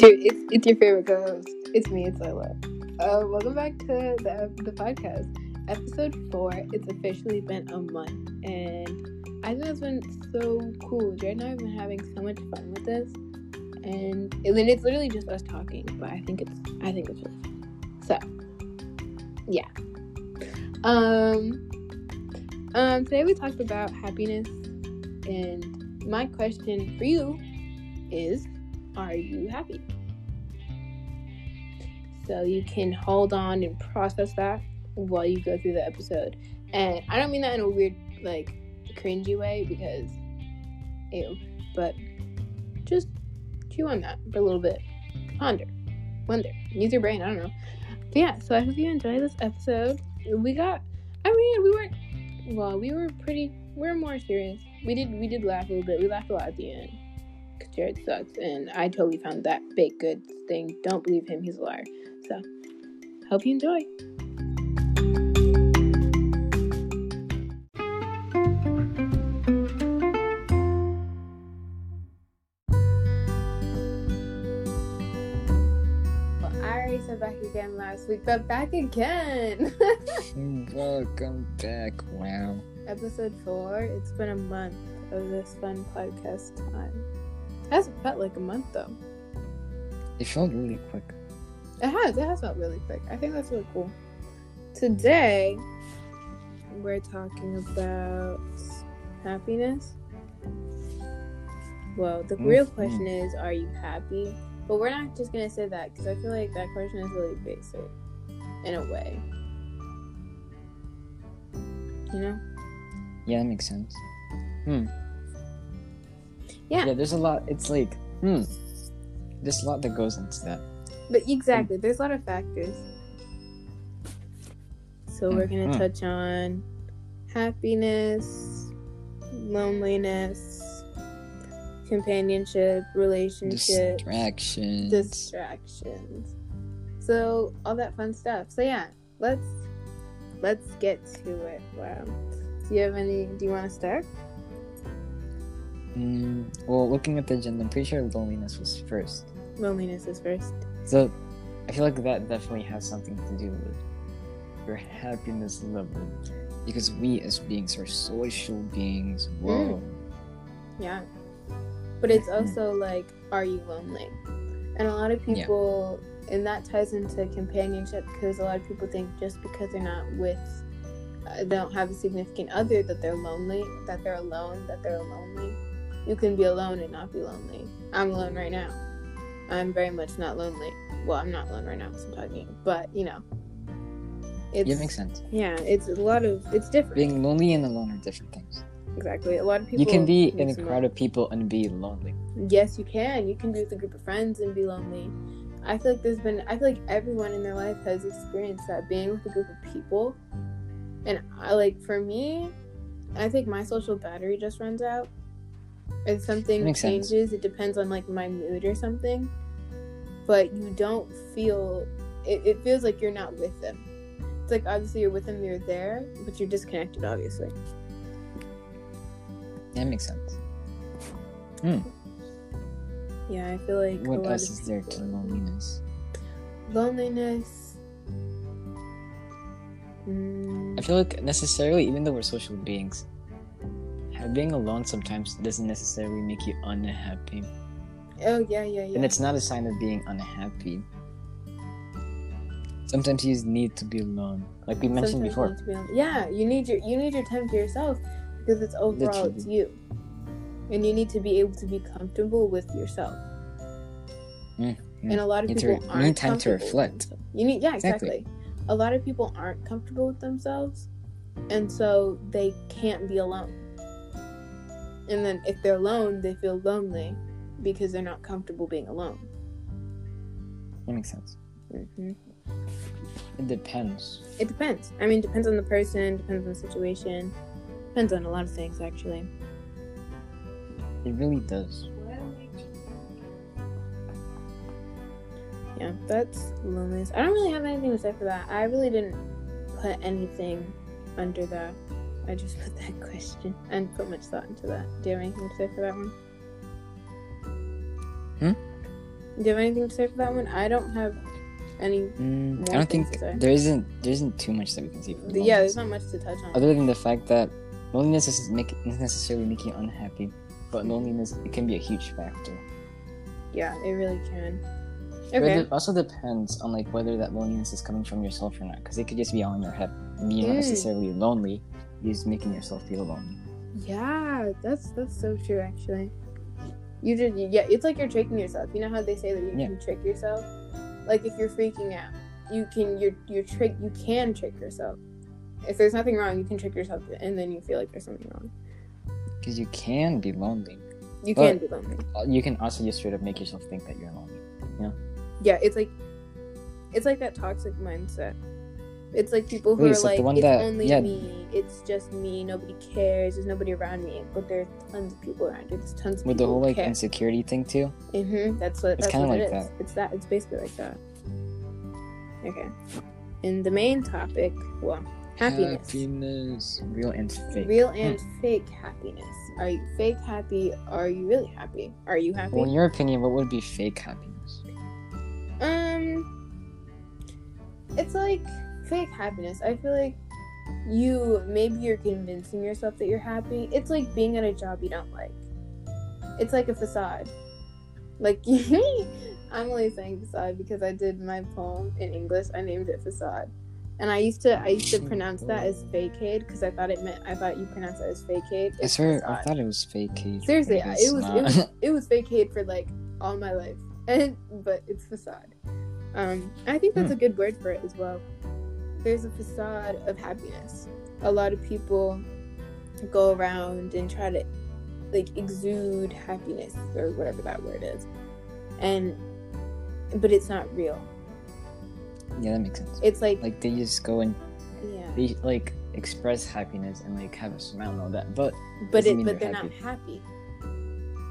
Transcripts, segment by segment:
It's your it's, it's your favorite co-host. It's me. It's Layla. Uh, welcome back to the the podcast, episode four. It's officially been a month, and I think it's been so cool. Jared and I have been having so much fun with this, and and it's literally just us talking. But I think it's I think it's really fun. So, yeah. Um. Um. Today we talked about happiness, and my question for you is are you happy? So you can hold on and process that while you go through the episode. And I don't mean that in a weird, like, cringy way because, ew. But just chew on that for a little bit. Ponder. Wonder. Use your brain. I don't know. But yeah, so I hope you enjoy this episode. We got, I mean, we weren't, well, we were pretty, We're more serious. We did, we did laugh a little bit. We laughed a lot at the end. Jared sucks, and I totally found that baked goods thing. Don't believe him; he's a liar. So, hope you enjoy. I already said back again last week, but back again. Welcome back. Wow. Episode four. It's been a month of this fun podcast time. Hasn't felt like a month though. It felt really quick. It has. It has felt really quick. I think that's really cool. Today, we're talking about happiness. Well, the real Mhm. question is, are you happy? But we're not just gonna say that because I feel like that question is really basic, in a way. You know? Yeah, that makes sense. Hmm. Yeah. Yeah, there's a lot. It's like, hmm. There's a lot that goes into that. But exactly, there's a lot of factors. So we're gonna Mhm. touch on happiness, loneliness, companionship, relationships, Distractions. distractions. So all that fun stuff. So yeah, let's let's get to it. Wow. Do you have any? Do you want to start? Mm, well, looking at the agenda, I'm pretty sure loneliness was first. Loneliness is first. So, I feel like that definitely has something to do with your happiness level. Because we as beings are social beings. Whoa. Yeah. But it's Mhm. also like, are you lonely? And a lot of Yeah. people, and that ties into companionship because a lot of people think just because they're not with, uh, they don't have a significant other, that they're lonely, that they're alone, that they're lonely. You can be alone and not be lonely. I'm alone right now. I'm very much not lonely. Well, I'm not alone right now because I'm talking, but you know. It's, Yeah, it makes sense. Yeah, it's a lot of, it's different. Being lonely and alone are different things. exactly. A lot of people. You can be in a mix them up. crowd of people and be lonely. Yes, you can. You can be with a group of friends and be lonely. I feel like there's been, I feel like everyone in their life has experienced that being with a group of people. And I like, for me, I think my social battery just runs out. If something Makes sense. changes, it depends on like my mood or something. But you don't feel, it, it feels like you're not with them. It's like obviously you're with them, you're there, but you're disconnected, obviously. That makes sense. Hmm. Yeah, I feel like What else is there to loneliness? loneliness. Mm, I feel like necessarily, even though we're social beings, being alone sometimes doesn't necessarily make you unhappy. oh yeah, yeah, yeah. And it's not a sign of being unhappy. Sometimes you just need to be alone. Like we mentioned Sometimes before. be. Yeah, you need your you need your time to yourself because it's overall it's you, and you need to be able to be comfortable with yourself. Mm, And a lot of You people re- aren't need time to reflect. You need yeah Exactly. exactly. A lot of people aren't comfortable with themselves, and so they can't be alone. And then if they're alone, they feel lonely because they're not comfortable being alone. That makes sense. hmm It depends. It depends. I mean, depends on the person, depends on the situation, depends on a lot of things actually. It really does. Yeah, that's loneliness. I don't really have anything to say for that. I really didn't put anything under that. I just put that question and put much thought into that. Do you have anything to say for that one? Hmm? Do you have anything to say for that one? I don't have any. Mm, I don't think there isn't there isn't too much that we can see. For Yeah, there's not much to touch on. other than the fact that loneliness isn't make, not necessarily making you unhappy, but loneliness it can be a huge factor. Yeah, it really can. But Okay. it also depends on like whether that loneliness is coming from yourself or not, because it could just be all in your head. You're not Mm. necessarily lonely. You're just making yourself feel lonely. Yeah, that's that's so true. Actually, you just yeah, it's like you're tricking yourself. You know how they say that you Yeah. can trick yourself. Like if you're freaking out, you can you're you're trick you can trick yourself. If there's nothing wrong, you can trick yourself, and then you feel like there's something wrong. Because you can be lonely. You can be lonely. Uh, You can also just straight up make yourself think that you're lonely. Yeah. Yeah, it's like it's like that toxic mindset. It's like people who Wait, are like like, the one it's that- only yeah. me, it's just me, nobody cares, there's nobody around me. But there's tons of people around you. There's tons of people With the whole who like care. insecurity thing too. Mm-hmm. That's what. It's That's kinda what it like that. It's that. It's basically like that. Okay. And the main topic, well, happiness, Happiness. Real and fake. real and fake happiness. Are you fake happy? Are you really happy? Are you happy? Well, in your opinion, what would be fake happiness? Um, it's like fake happiness. I feel like you maybe you're convincing yourself that you're happy. It's like being at a job you don't like. It's like a facade. Like I'm only saying facade because I did my poem in English. I named it facade. And I used to I used to pronounce that as fakeade because I thought it meant I thought you pronounced it as fakeade. I It's swear, I thought it was fake. Seriously, it was not. it was it was fakeade for like all my life, and but it's facade. Um, I think that's Hmm. a good word for it as well. There's a facade of happiness. A lot of people go around and try to like exude happiness or whatever that word is, and but it's not real. yeah, that makes sense. It's like, Like they just go and yeah, they like express happiness and like have a smile and all that, but but it but they're they're not happy.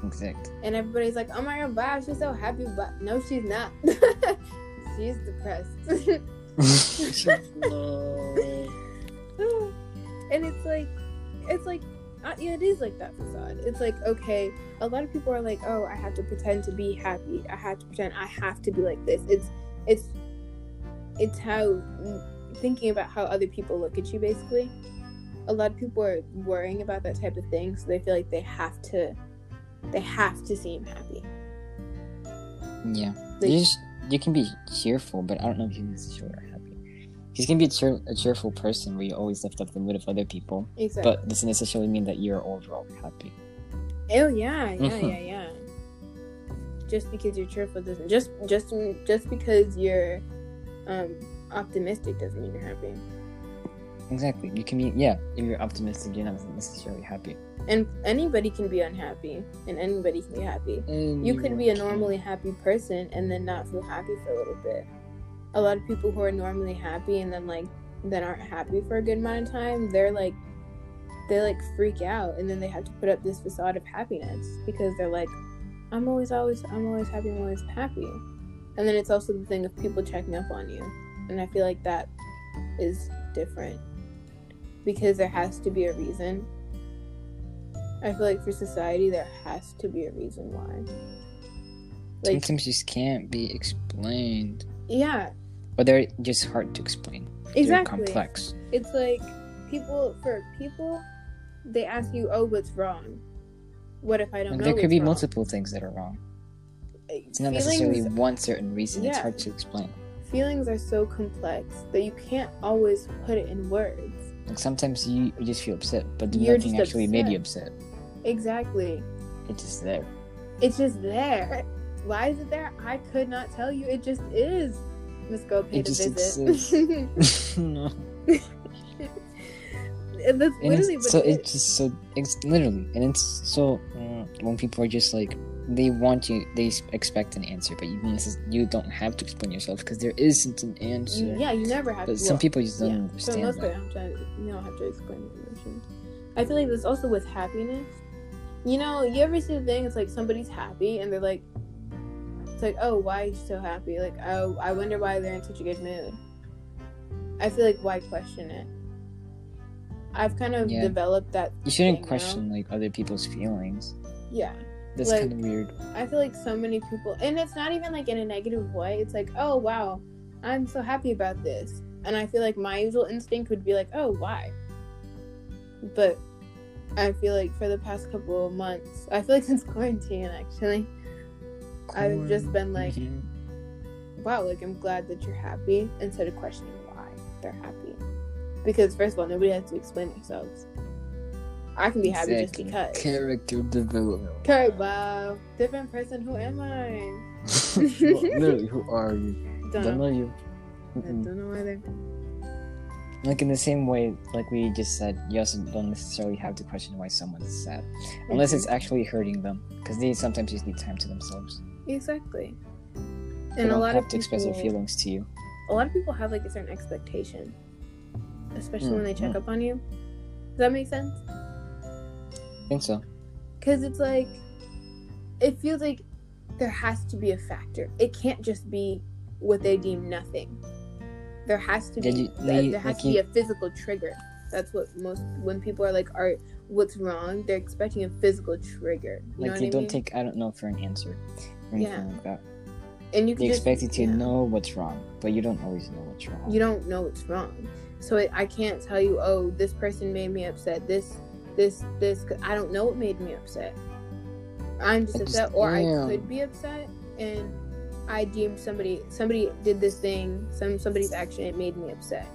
exact. And everybody's like, "Oh my god, wow, she's so happy," but no, she's not. she's depressed. and it's like it's like uh, yeah it is like that facade. It's like okay a lot of people are like oh i have to pretend to be happy. I have to pretend i have to be like this. It's it's it's how thinking about how other people look at you basically. A lot of people are worrying about that type of thing so they feel like they have to they have to seem happy. Yeah, Like- you just you can be cheerful, but I don't know if you necessarily are happy. You can be a, cheer, a cheerful person where you always lift up the mood of other people, exactly but doesn't necessarily mean that you're overall happy. Oh yeah, yeah, Mhm. yeah, yeah. Just because you're cheerful doesn't just just just because you're um optimistic doesn't mean you're happy. Exactly. You can be yeah. If you're optimistic, you're not necessarily happy. And anybody can be unhappy, and anybody can be happy. You could be a normally happy person and then not feel happy for a little bit. A lot of people who are normally happy and then like that aren't happy for a good amount of time, they're like they like freak out and then they have to put up this facade of happiness because they're like, I'm always always I'm always happy, I'm always happy. And then it's also the thing of people checking up on you. And I feel like that is different. Because there has to be a reason. I feel like for society there has to be a reason why. Like Sometimes just can't be explained, yeah, or they're just hard to explain. exactly. They're complex. It's like people for people, they ask you, "Oh, what's wrong? What if I don't And know?" there could be wrong?" multiple things that are wrong. It's not feelings, necessarily one certain reason. It's hard to explain. feelings are so complex that you can't always put it in words. Like sometimes you, you just feel upset, but You're nothing actually made you upset. Exactly. It's just there. It's just there. Why is it there? I could not tell you. It just is. Let's go pay to just visit. no. And That's And it's what so it it's just so it's literally and it's so mm, when people are just like they want you they expect an answer but you you don't have to explain yourself because there isn't an answer You, yeah, you never have but to. some well, people just don't yeah. Understand part, that I'm trying to, you don't have to explain your emotions. I feel like this also with happiness. You know, you ever see the thing? It's like somebody's happy and they're like, it's like, oh, why are you so happy? Like, oh, I wonder why they're in such a good mood. I feel like why question it? I've kind of Yeah. developed that. you shouldn't now. question like other people's feelings Yeah, That's Like- kind of weird. I feel like so many people, and it's not even like in a negative way. It's like, oh wow, I'm so happy about this, and I feel like my usual instinct would be like, oh why? But I feel like for the past couple of months, I feel like since quarantine actually, I've just been like, wow, like I'm glad that you're happy instead of questioning why they're happy. Because first of all, nobody has to explain themselves. I can be happy just because. Character development. Okay, wow, different person. Who am I? Well, Literally, who are you? Don't, Don't know. know you. I Mm-mm. don't know either. Like in the same way, like we just said, you also don't necessarily have to question why someone's sad, unless it's actually hurting them, because they sometimes just need time to themselves. Exactly. They And a lot have of to express their people- feelings to you. A lot of people have like a certain expectation, especially when they check Mhm. up on you. Does that make sense? I think so. Because it's like, it feels like there has to be a factor. It can't just be what they deem nothing. There has to be. Yeah, you- uh, there, there has to be a physical trigger. That's what most when people are like, "Are what's wrong?" They're expecting a physical trigger. You know Like they I don't take I don't know for an answer or anything Yeah. like that. and you can They just, expect you to yeah. know what's wrong, but you don't always know what's wrong. you don't know what's wrong so it, i can't tell you oh this person made me upset this this this i don't know what made me upset. I'm just just upset or am. i could be upset and i deem somebody somebody did this thing some somebody's action it made me upset.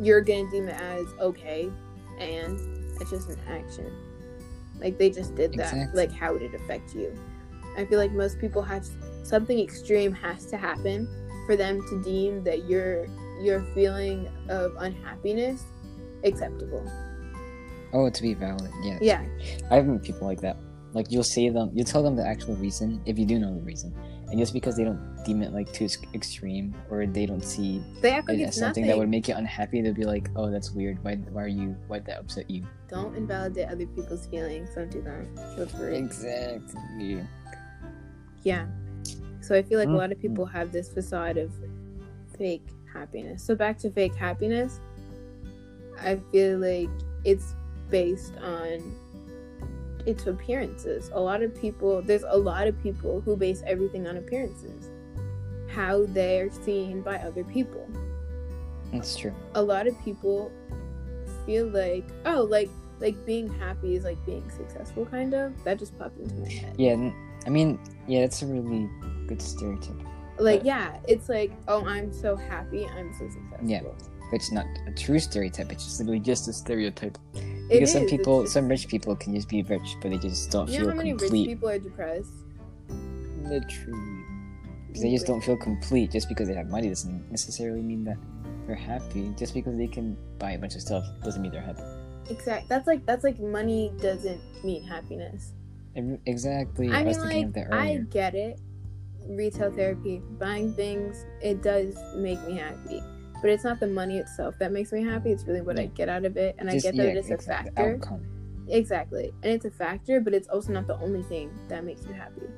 You're gonna deem it as okay and it's just an action. Like they just did that Exactly. like how would it affect you? I feel like most people have something extreme has to happen for them to deem that your your feeling of unhappiness acceptable Oh, to be valid, yeah. yeah I've met people like that. Like you'll say them, you'll tell them the actual reason if you do know the reason, and just because they don't deem it like too extreme or they don't see they act like it as something nothing that would make you unhappy, they'll be like, "Oh, that's weird. Why? Why are you? Why'd that upset you?" don't invalidate other people's feelings don't do that rude. Exactly. yeah so i feel like a Mm, lot of people have this facade of fake happiness so back to fake happiness i feel like it's based on its appearances a lot of people there's a lot of people who base everything on appearances how they're seen by other people That's true. a lot of people feel like oh like like being happy is like being successful kind of that just popped into my head Yeah. I mean, yeah, that's a really good stereotype. like But- yeah it's like oh i'm so happy i'm so successful Yeah. It's not a true stereotype. It's just literally just a stereotype. Because some people, just- some rich people can just be rich, but they just don't you feel know how many rich complete. people are depressed Literally. Because they just don't feel complete. Just because they have money doesn't necessarily mean that they're happy. Just because they can buy a bunch of stuff doesn't mean they're happy. Exactly. that's like that's like money doesn't mean happiness Exactly. i I was mean like i get it retail therapy buying things it does make me happy but it's not the money itself that makes me happy it's really what i get out of it and Just- i get that yeah, it's a exactly, the factor outcome. exactly and it's a factor but it's also not the only thing that makes you happy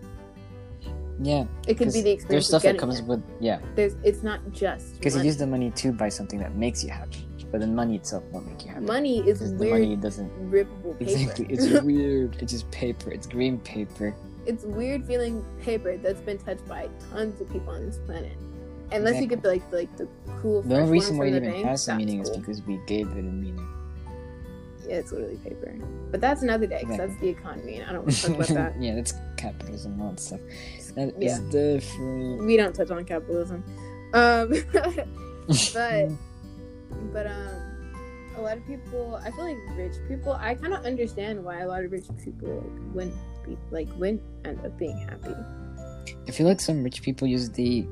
Yeah, it could be the experience. there's stuff that comes it. with yeah. there's it's not just Because you use the money to buy something that makes you happy, but the money itself won't make you happy. money is Because the money doesn't. rippable paper Exactly. It's weird. It's just paper. It's green paper. it's weird feeling paper that's been touched by tons of people on this planet. Unless you get the, like like the cool. Thing. The only reason why the even bank, has that's meaning is because we gave it a meaning. yeah, it's literally paper. But that's another day because Yeah. that's the economy, and I don't want to talk about that. yeah, that's capitalism and all that stuff. That is Yeah. different. We don't touch on capitalism. Um, but but um, a lot of people. I feel like rich people. I kind of understand why a lot of rich people like, wouldn't be like wouldn't end up being happy. I feel like some rich people usually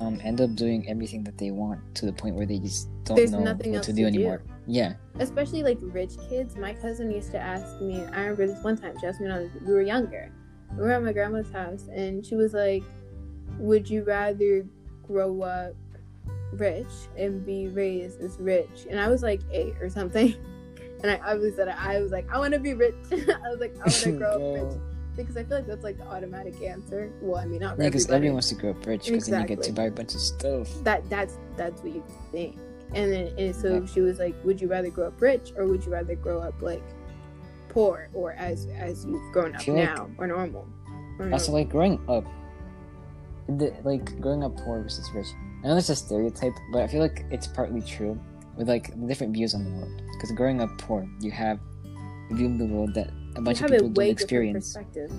um, end up doing everything that they want to the point where they just don't There's know what to to do do. anymore. Yeah. especially like rich kids. My cousin used to ask me. I remember this one time she asked me when I was, we were younger. We were at my grandma's house, and she was like, "Would you rather grow up rich and be raised as rich?" And I was like eight or something, and I obviously said I was like, "I want to be rich." I was like, "I want to grow up rich," because I feel like that's like the automatic answer. Well, I mean, not Yeah, because everyone wants to grow up rich because then you get to buy a bunch of stuff. that that's that's what you think and then and so Yeah. she was like would you rather grow up rich or would you rather grow up like poor or as as you've grown up feel like- now or normal. Or Also, normal. like growing up, the, like growing up poor versus rich. I know it's a stereotype, but I feel like it's partly true with like different views on the world. Because growing up poor, you have a view of the world that a bunch you of have a people way don't experience. perspective.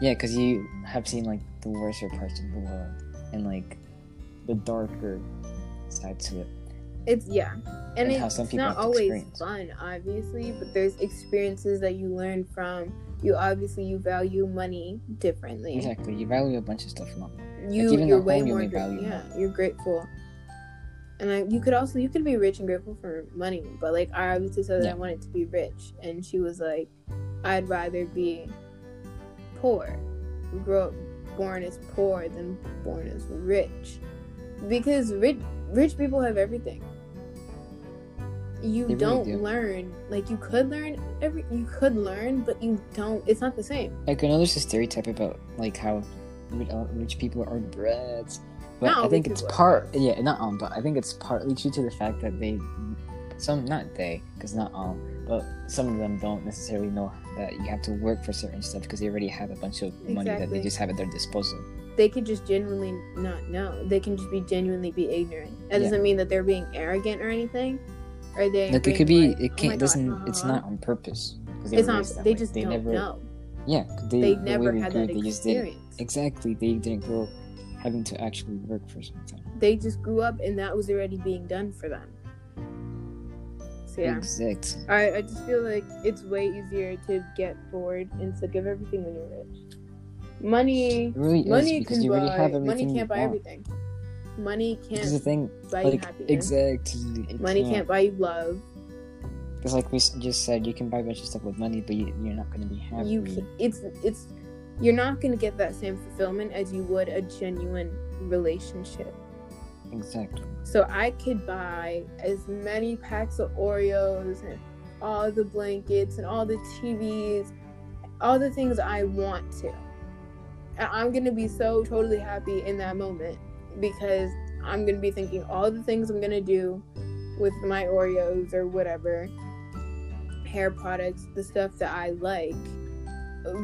Yeah, because you have seen like the worser parts of the world and like the darker side to it. It's yeah, and, And how it's some people not always experience. fun, obviously. But there's experiences that you learn from. You obviously you value money differently. Exactly, you value a bunch of stuff more. You even you're way home, more gra- value yeah. more. You're grateful, and I, you could also you could be rich and grateful for money. But like I obviously said that I Yeah. wanted to be rich, and she was like, I'd rather be poor, grow up born as poor than born as rich, because rich rich people have everything. You They don't do. learn like you could learn every you could learn, but you don't. It's not the same. Like I know there's a stereotype about like how rich, uh, people are brats, but Not I think it's part yeah not all, but I think it's partly due to the fact that they some not they because not all, but some of them don't necessarily know that you have to work for certain stuff because they already have a bunch of money that they just have at their disposal. they could just genuinely not know. They can just be genuinely be ignorant. That Yeah. doesn't mean that they're being arrogant or anything. Or they Like it could be like, it "Oh can't my God, doesn't it's uh-huh." not on purpose. It's not. They way. just they don't never know. yeah they, They never we had grew, that they just didn't experience. exactly they didn't grow having to actually work for something. They just grew up and that was already being done for them. So yeah, Exactly. I, I just feel like it's way easier to get bored and sick of everything when you're rich. Money, really money can buy. have money can't buy everything. Money This is the can't thing, buy you like happiness. exactly. Money can't buy you love. Because like we just said, you can buy a bunch of stuff with money, but you, you're not going to be happy. you it's it's you're not going to get that same fulfillment as you would a genuine relationship Exactly. so i could buy as many packs of oreos and all the blankets and all the tvs all the things i want to and i'm going to be so totally happy in that moment because i'm going to be thinking all the things i'm going to do with my oreos or whatever hair products the stuff that i like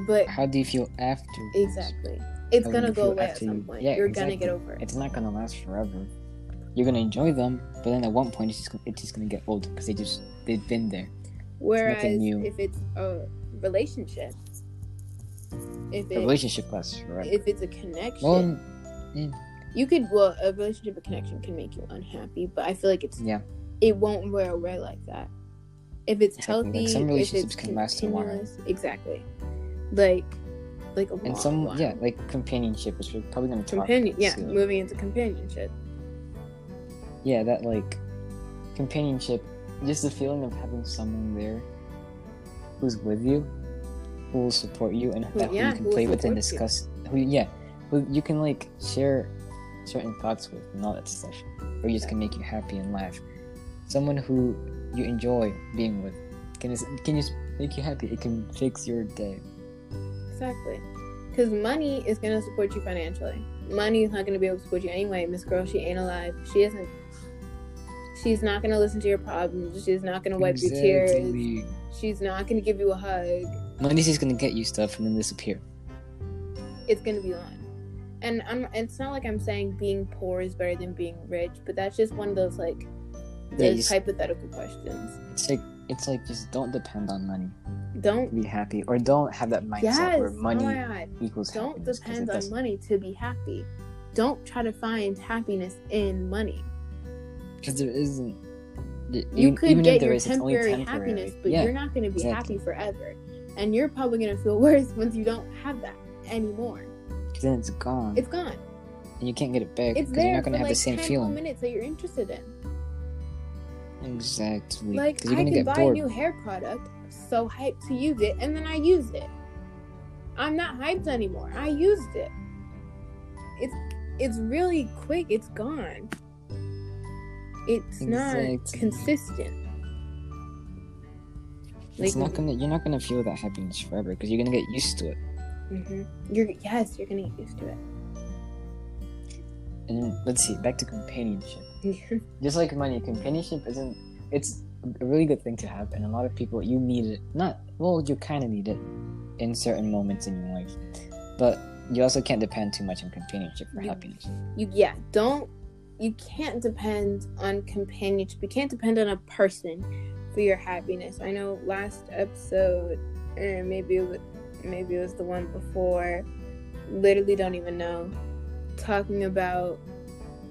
but How do you feel after? Exactly. It's gonna go feel away at some you- point. yeah, You're gonna get over it. It's not going to last forever. You're going to enjoy them, but then at one point it's just, gonna- it's just going to get old because they just they've been there. Whereas new. if it's a relationship, if it, relationship lasts right. if it's a connection, well, you could well a relationship, a connection can make you unhappy, but I feel like it's yeah, it won't wear away like that. If it's Exactly, like healthy, some relationships it's can last a while. exactly. Like, like a and long some while. yeah, like companionship, which we're probably going to talk. companion. Yeah, moving into companionship. Yeah, that like companionship, just the feeling of having someone there who's with you, who will support you, and Who- that who you can who play with and support you. discuss. Who yeah, who you can like share certain thoughts with and all that stuff, or just can make you happy and laugh. Someone who you enjoy being with can just, can just make you happy. It can fix your day. Exactly. Because money is going to support you financially. Money is not going to be able to support you anyway. Miss Girl, she ain't alive. She isn't. She's not going to listen to your problems. She's not going to wipe your tears. She's not going to give you a hug. Money's just gonna get you stuff and then disappear. It's going to be gone. And I'm, it's not like I'm saying being poor is better than being rich, but that's just one of those, like, those hypothetical questions. It's like it's like just don't depend on money Don't. be happy, or don't have that mindset Yes. where oh money oh equals Don't happiness. it depend on money to be happy. Don't try to find happiness in money. Because there isn't. you could even if get there your is, temporary temporary. happiness, but yeah, you're not going to be exactly. happy forever. And you're probably going to feel worse once you don't have that anymore. 'cause then it's gone, It's gone. and you can't get it back because you're not gonna have like the same 10 feeling. minutes that you're interested in. Exactly. Like, I can buy bored. a new hair product, so hyped to use it, and then I use it. I'm not hyped anymore. I used it. It's it's really quick. It's gone. It's not Exactly. consistent. it's not gonna. You're not gonna feel that happiness forever because you're gonna get used to it. hmm You're yes, you're gonna get used to it. And let's see, back to companionship. just like money, companionship isn't. It's a really good thing to have, and a lot of people you need it. Not well, you kind of need it in certain moments in your life, but you also can't depend too much on companionship for You- happiness. You yeah, don't you can't depend on companionship. You can't depend on a person for your happiness. I know last episode, or maybe it was, maybe it was the one before. Literally, don't even know. Talking about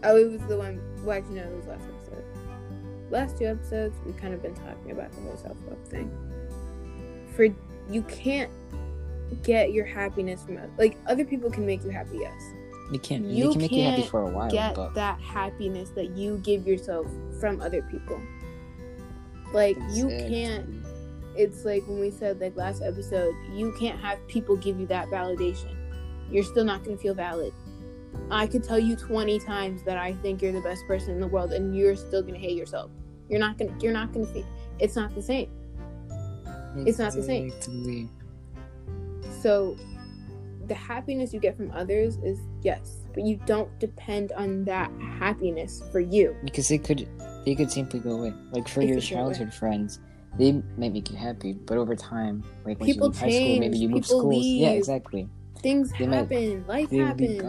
oh, it was the one. Well, actually, no, it was last episode. Last two episodes, we've kind of been talking about the whole self love thing. For you can't get your happiness from like other people can make you happy, yes You can't. You they can make you happy for a while, get but that happiness that you give yourself from other people. Like you Exactly. can't it's like when we said like last episode, you can't have people give you that validation. You're still not going to feel valid. I could tell you 20 times that I think you're the best person in the world and you're still going to hate yourself. You're not going to you're not going to feel it's not the same. it's not the same. So the happiness you get from others is yes, but you don't depend on that happiness for you. Because they could, they could simply go away. Like for They your could go away. childhood friends, they might make you happy, but over time, like People leave high school, maybe change, you move schools. Yeah, exactly. Things They might- happen, life They be happens.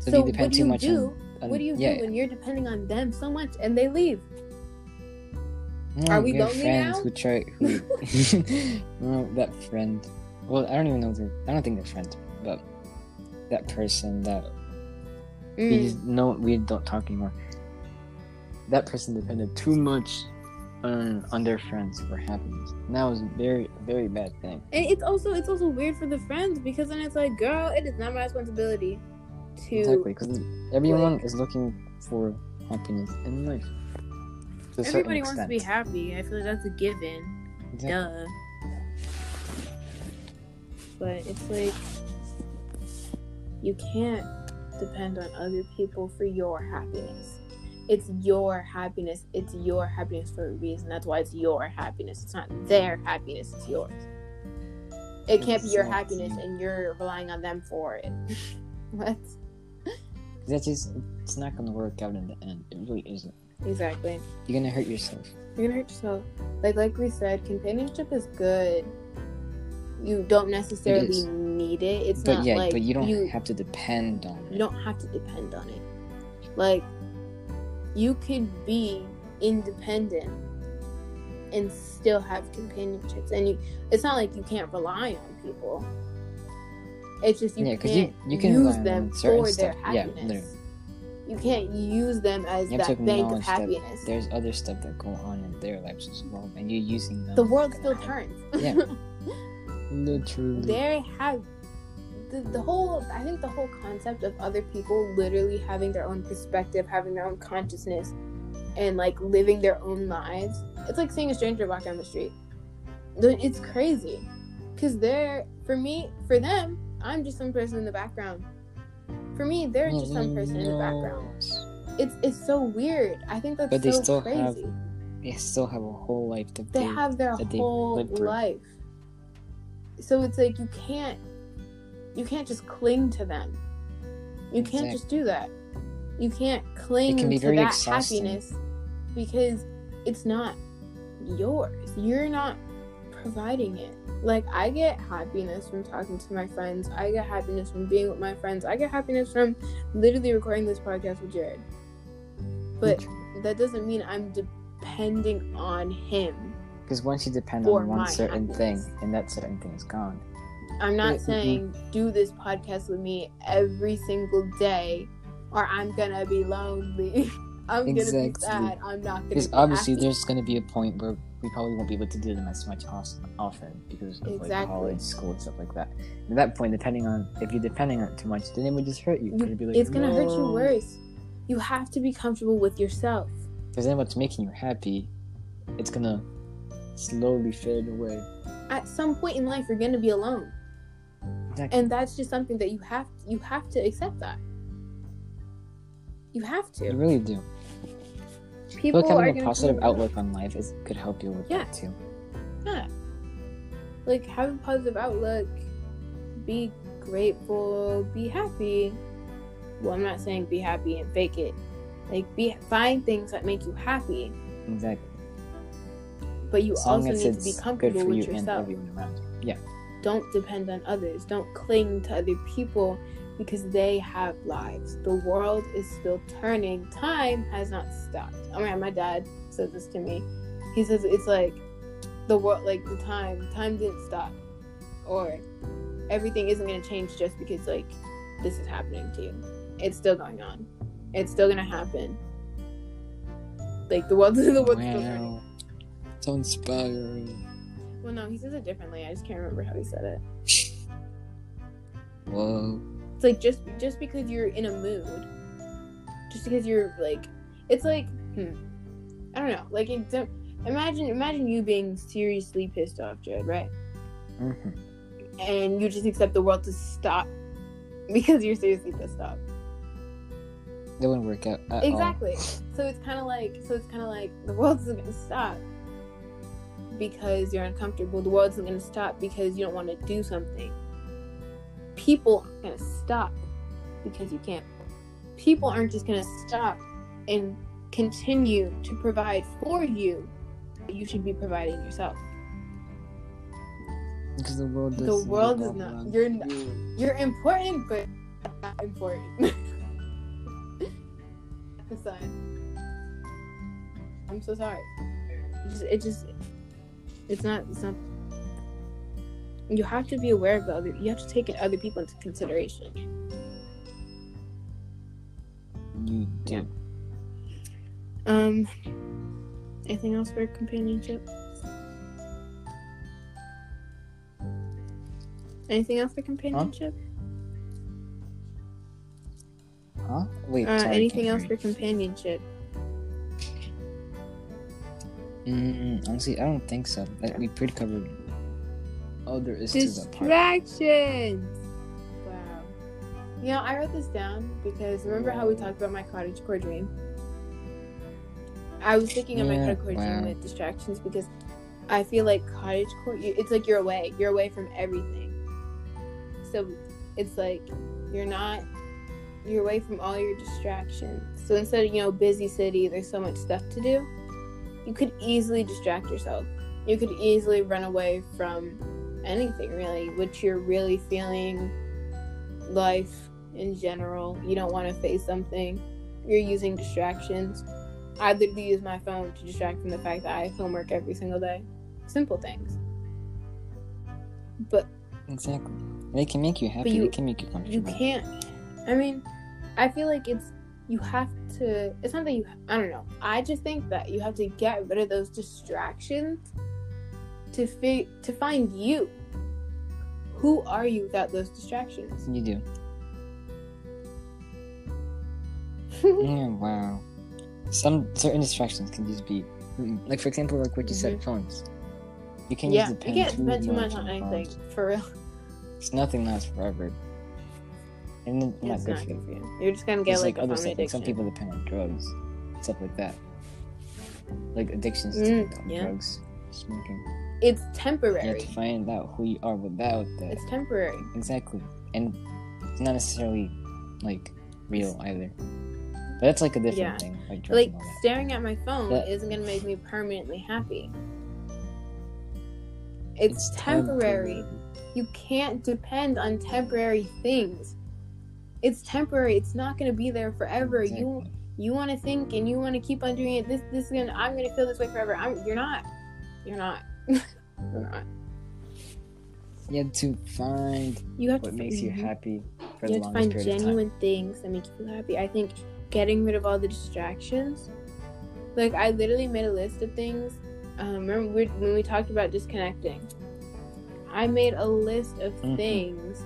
So, So you what depend do too you much do? on, on what do you yeah, do when you're depending on them so much and they leave? No, Are we lonely friends now? who try who no, that friend. Well, I don't even know. They're, I don't think they're friends, but that person that we Mm. just no, we don't talk anymore. That person depended too much on on their friends for happiness. And that was a very very bad thing. And it's also it's also weird for the friends because then it's like, girl, it is not my responsibility to Exactly, because everyone is looking for happiness in life. Everybody wants to be happy. I feel like that's a given. Exactly. Duh. But it's like you can't depend on other people for your happiness. It's your happiness. It's your happiness for a reason. That's why it's your happiness. It's not their happiness, it's yours. It can't be your happiness and you're relying on them for it. what? That's just it's not gonna work out in the end. It really isn't. Exactly. You're gonna hurt yourself. You're gonna hurt yourself. Like like we said, companionship is good. You don't necessarily is. need it. It's But not yeah, like but you don't you, have to depend on it. you don't have to depend on it. Like you could be independent and still have companionships, and you. It's not like you can't rely on people. It's just you Yeah, 'cause you- can't you can use them for their stuff. Yeah, happiness. literally. you can't use them as You that bank of happiness. There's other stuff that go on in their lives as well, and you're using them. The world still turns. Yeah. Literally. they have the, the whole i think the whole concept of other people literally having their own perspective having their own consciousness and like living their own lives it's like seeing a stranger walk down the street. It's crazy. Because they're for me for them i'm just some person in the background. For me they're just some person in the mm, background. it's it's so weird. I think that's But they so still crazy. have They still have a whole life to they have their whole life so it's like you can't you can't just cling to them. You can't Exact- just do that. You can't cling can to that exhausting. happiness because it's not yours. You're not providing it. Like i get happiness from talking to my friends. I get happiness from being with my friends. I get happiness from literally recording this podcast with jared. But that doesn't mean i'm depending on him Because once you depend on one certain happiness. thing, and that certain thing is gone. I'm not mm, saying do this podcast with me every single day or I'm gonna be lonely. I'm gonna be sad. I'm not gonna Because be obviously, happy. there's to be a point where we probably won't be able to do them as much often because of like college, school, and stuff like that. At that point, depending on if you're depending on it too much, then it would just hurt you. Be like, it's gonna hurt you worse. You have to be comfortable with yourself. Because then what's making you happy, it's gonna slowly fade away. At some point in life you're gonna be alone. Exactly. And that's just something that you have you have to accept that. You have to. You really do. People Look, are having a positive outlook on life is could help you with Yeah. that too. Yeah. Like have a positive outlook. Be grateful. Be happy. Well, I'm not saying be happy and fake it. Like be find things that make you happy. Exactly. But you also need to be comfortable with you yourself. you. Yeah. Don't depend on others. Don't cling to other people because they have lives. The world is still turning. Time has not stopped. Oh my god, my dad says this to me. He says it's like the world, like the time, time didn't stop, or everything isn't gonna change just because like this is happening to you. It's still going on. It's still gonna happen. Like the world, the world's still turning. So inspiring. Well, no, he says it differently. I just can't remember how he said it. Whoa. It's like just just because you're in a mood, just because you're like, it's like, hmm, I don't know. Like, imagine imagine you being seriously pissed off, Jared, right? hmm And you just accept the world to stop because you're seriously pissed off. That wouldn't work out at all. Exactly. So it's kind of like, so it's kind of like the world's gonna stop because you're uncomfortable. The world isn't gonna stop because you don't want to do something. People aren't gonna stop because you can't. People aren't just gonna stop and continue to provide for you. You should be providing yourself. Because the world The world is not- you're n- you. You're important, but not important. I'm so sorry. It just, it just, it's not, it's not. You have to be aware of the other. You have to take other people into consideration. You do. Um. Anything else for companionship? Anything else for companionship? Huh? Wait. Uh, anything else for companionship? Mm, honestly, I don't think so. Like, we pretty covered all there is to the part. Distractions. Wow. You know, I wrote this down because remember how we talked about my cottage core dream? I was thinking of my cottage core wow. dream with distractions because I feel like cottage core, it's like you're away. You're away from everything. So it's like you're not, you're away from all your distractions. So instead of, you know, busy city, there's so much stuff to do, you could easily distract yourself. You could easily run away from anything really, which you're really feeling, life in general. You don't want to face something. You're using distractions. I literally use my phone to distract from the fact that I have homework every single day. Simple things. But Exactly. They can make you happy. you- they can make you you comfortable. can't. I mean, I feel like it's you have to. It's not that you. I don't know. I just think that you have to get rid of those distractions to fi- to find you. Who are you without those distractions? You do. Yeah, wow. Some certain distractions can just be, like for example, like what you said, mm-hmm. phones. You can yeah, just you depend can't too, depend too much, on anything phones. for real. It's nothing lasts forever, and then not It's good not for you. for you. You're just gonna get like, like, other stuff. Like some people depend on drugs, stuff like that. Like addictions Mm, to yeah. drugs, smoking. it's temporary. You have temporary. to find out who you are without that. It's temporary. Exactly. And it's not necessarily like real either. But that's like a different Yeah. thing. Like, Like and all that. staring at my phone Yeah. isn't gonna make me permanently happy. It's, temporary. You can't depend on temporary things. It's temporary. It's not gonna be there forever. You Exactly. you want to think and you want to keep on doing it. This this is gonna. I'm gonna feel this way forever. I'm. You're not. You're not. you're not. You have to find You have what to. makes you mhm. happy for You the have to find period of time. genuine things that make you feel happy. I think getting rid of all the distractions. Like I literally made a list of things. Um, remember when we talked about disconnecting? I made a list of Mhm. things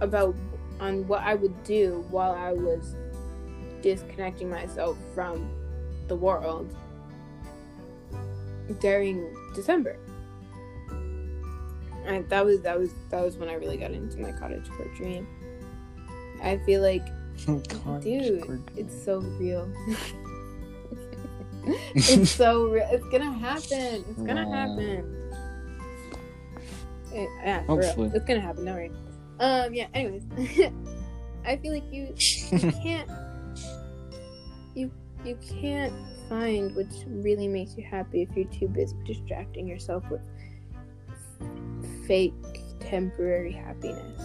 about on what I would do while I was disconnecting myself from the world during December. And that was that was that was when I really got into my cottage core dream. I feel like Dude, it's so real. it's so real. It's gonna happen. It's gonna happen. Eh, yeah, for real. Hopefully. It's gonna happen. Don't worry. Um. Yeah. Anyways, I feel like you you can't you you can't find what really makes you happy if you're too busy distracting yourself with fake temporary happiness.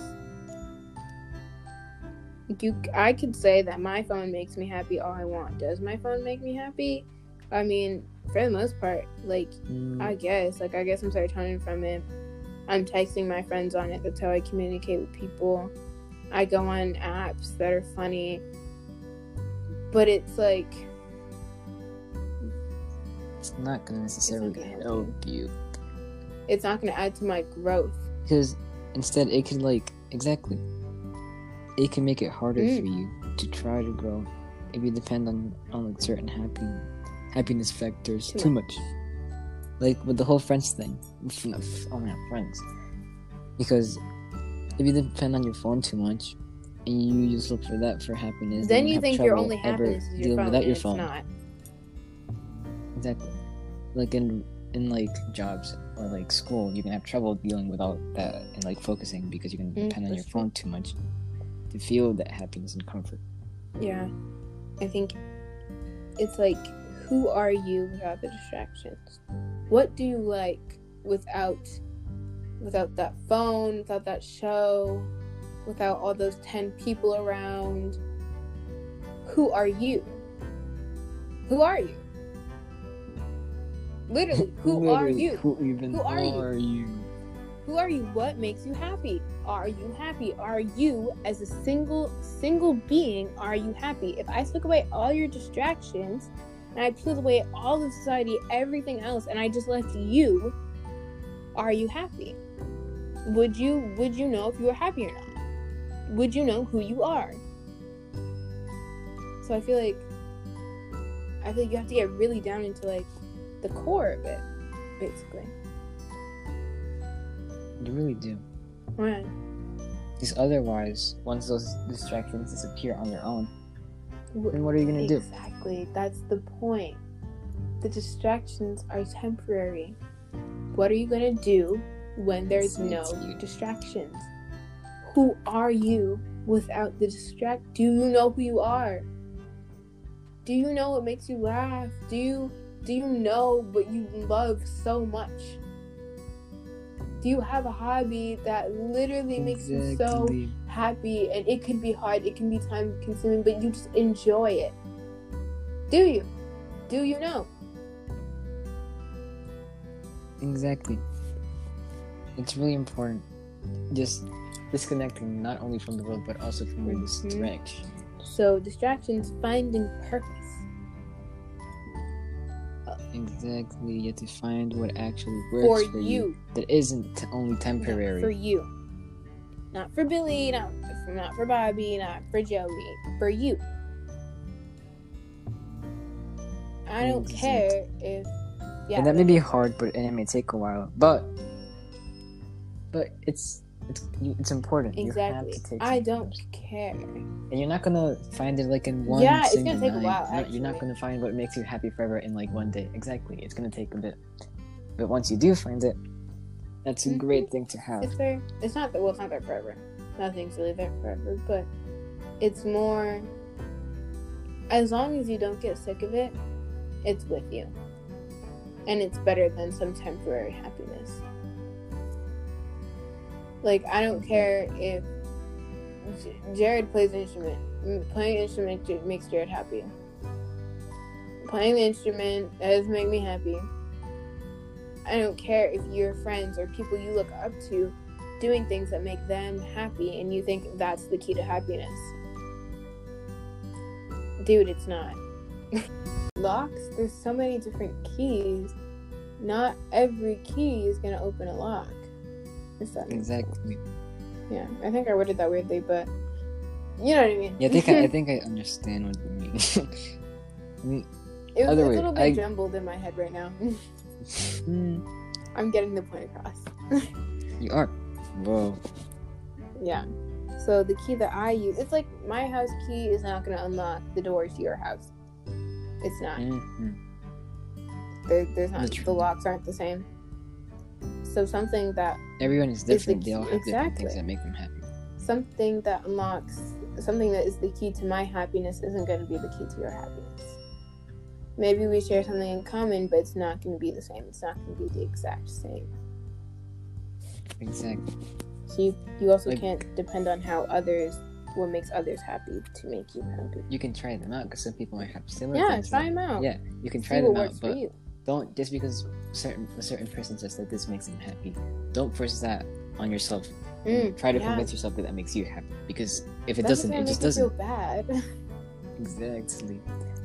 You, I could say that my phone makes me happy all I want. Does my phone make me happy? I mean, for the most part, like Mm, I guess, like I guess I'm serotonin from it. I'm texting my friends on it. That's how I communicate with people. I go on apps that are funny, but it's like it's not gonna necessarily gonna help help you it's not going to add to my growth. because instead it could, like exactly it can make it harder Mm. for you to try to grow if you depend on on like certain happy happiness factors Too too, much. Like with the whole friends thing f- no, f- oh my friends. Because if you depend on your phone too much and you just look for that for happiness Then you think you're only happy happiness is your dealing without your phone. not. exactly. Like in in like jobs or like school you can have trouble dealing without that and like focusing because you can Mm, depend on your phone too much to feel that happiness and comfort. Yeah, I think it's like, who are you without the distractions? What do you like without without that phone, without that show, without all those ten people around? Who are you? Who are you? Literally, who are you? who even Who are you? are you Who are you? What makes you happy? Are you happy? Are you as a single single being, are you happy? If I took away all your distractions and I peeled away all of society, everything else, and I just left you, are you happy? Would you would you know if you were happy or not? Would you know who you are? So I feel like I feel like you have to get really down into like the core of it, basically. you really do Right. because otherwise once those distractions disappear on their own then what are you gonna do Exactly. That's the point. The distractions are temporary. What are you going to do when there's no Exactly. distractions? Who are you without the distract? Do you know who you are? Do you know what makes you laugh? Do you do you know what you love so much? Do you have a hobby that literally makes you so happy and it can be hard, it can be time consuming, but you just enjoy it. Do you? Do you know? Exactly. It's really important. Just disconnecting not only from the world but also from your Mhm. distraction. So distractions finding purpose. Exactly. You have to find what actually works for, you. That isn't t- only temporary. For you. Not for Billy, not for, not for Bobby, not for Joey. For you. I don't care if yeah. and that may be hard, but and it may take a while. But but it's it's it's important. Exactly. You have to take I don't care. and you're not gonna find it like in one. Yeah, it's gonna take a while, You're not- You're not gonna find what makes you happy forever in like one day. Exactly. It's gonna take a bit. But once you do find it, that's a Mhm. great thing to have. It's there. It's not that. Well, it's not there forever. Nothing's really there forever. But it's more. As long as you don't get sick of it, it's with you, and it's better than some temporary happiness. Like I don't care if Jared plays an instrument. Playing an instrument makes Jared happy. Playing the instrument doesn't make me happy. I don't care if your friends or people you look up to doing things that make them happy and you think that's the key to happiness. Dude, it's not. Locks, there's so many different keys. Not every key is going to open a lock. Exactly. Yeah, I think I worded that weirdly, but you know what I mean. Yeah, I think I, I think I understand what you mean. I mean, it was a way, little bit I- jumbled in my head right now. hmm, I'm getting the point across. you are. Whoa. Yeah. So the key that I use, it's like my house key is not going to unlock the doors to your house. It's not. Mhm. There, there's not. The locks aren't the same. So something that Everyone is the different. They all have different things exactly. that make them happy. something that unlocks something that is the key to my happiness isn't going to be the key to your happiness. maybe we share something in common, but it's not going to be the same. It's not going to be the exact same. Exactly. So you, you also Like- can't depend on how others, what makes others happy to make you happy. You can try them out because some people might have similar Yeah, things. try them out. Yeah, you can try See them what out, but don't just because certain a certain person says that this makes them happy. Don't force that on yourself. Mm, try to yeah. convince yourself that that makes you happy because if it That doesn't, it just doesn't. Feel bad. Exactly.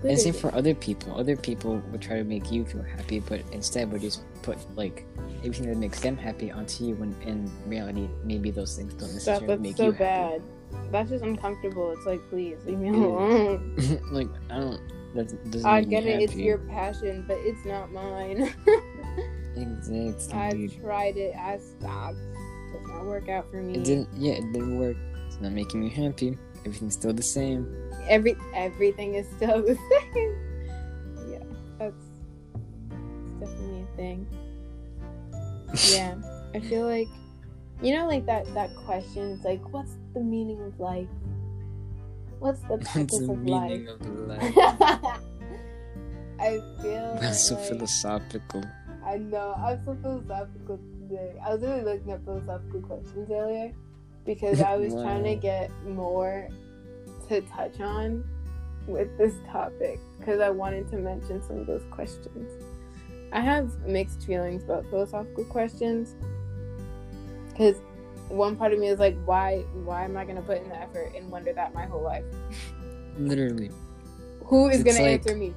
And same for other people. Other people would try to make you feel happy, but instead would just put like everything that makes them happy onto you. When in reality, maybe those things don't Stop, necessarily that's make so you feel bad. That's just uncomfortable. It's like, please leave me alone. like I don't. That doesn't I get it. It's your passion, but it's not mine. Exactly. I've tried it. I stopped. It Does not work out for me. It didn't. Yeah, it didn't work. It's not making me happy. Everything's still the same. Every everything is still the same. Yeah, that's, that's definitely a thing. Yeah, I feel like you know, like that that question. It's like, what's the meaning of life? What's the What's purpose the of meaning life? of life? I feel That's so philosophical. I know. I'm so philosophical today. I was really looking at philosophical questions earlier because I was trying to get more to touch on with this topic because I wanted to mention some of those questions. I have mixed feelings about philosophical questions because one part of me is like, why? Why am I gonna put in the effort and wonder that my whole life? Literally. Who is It's gonna answer me?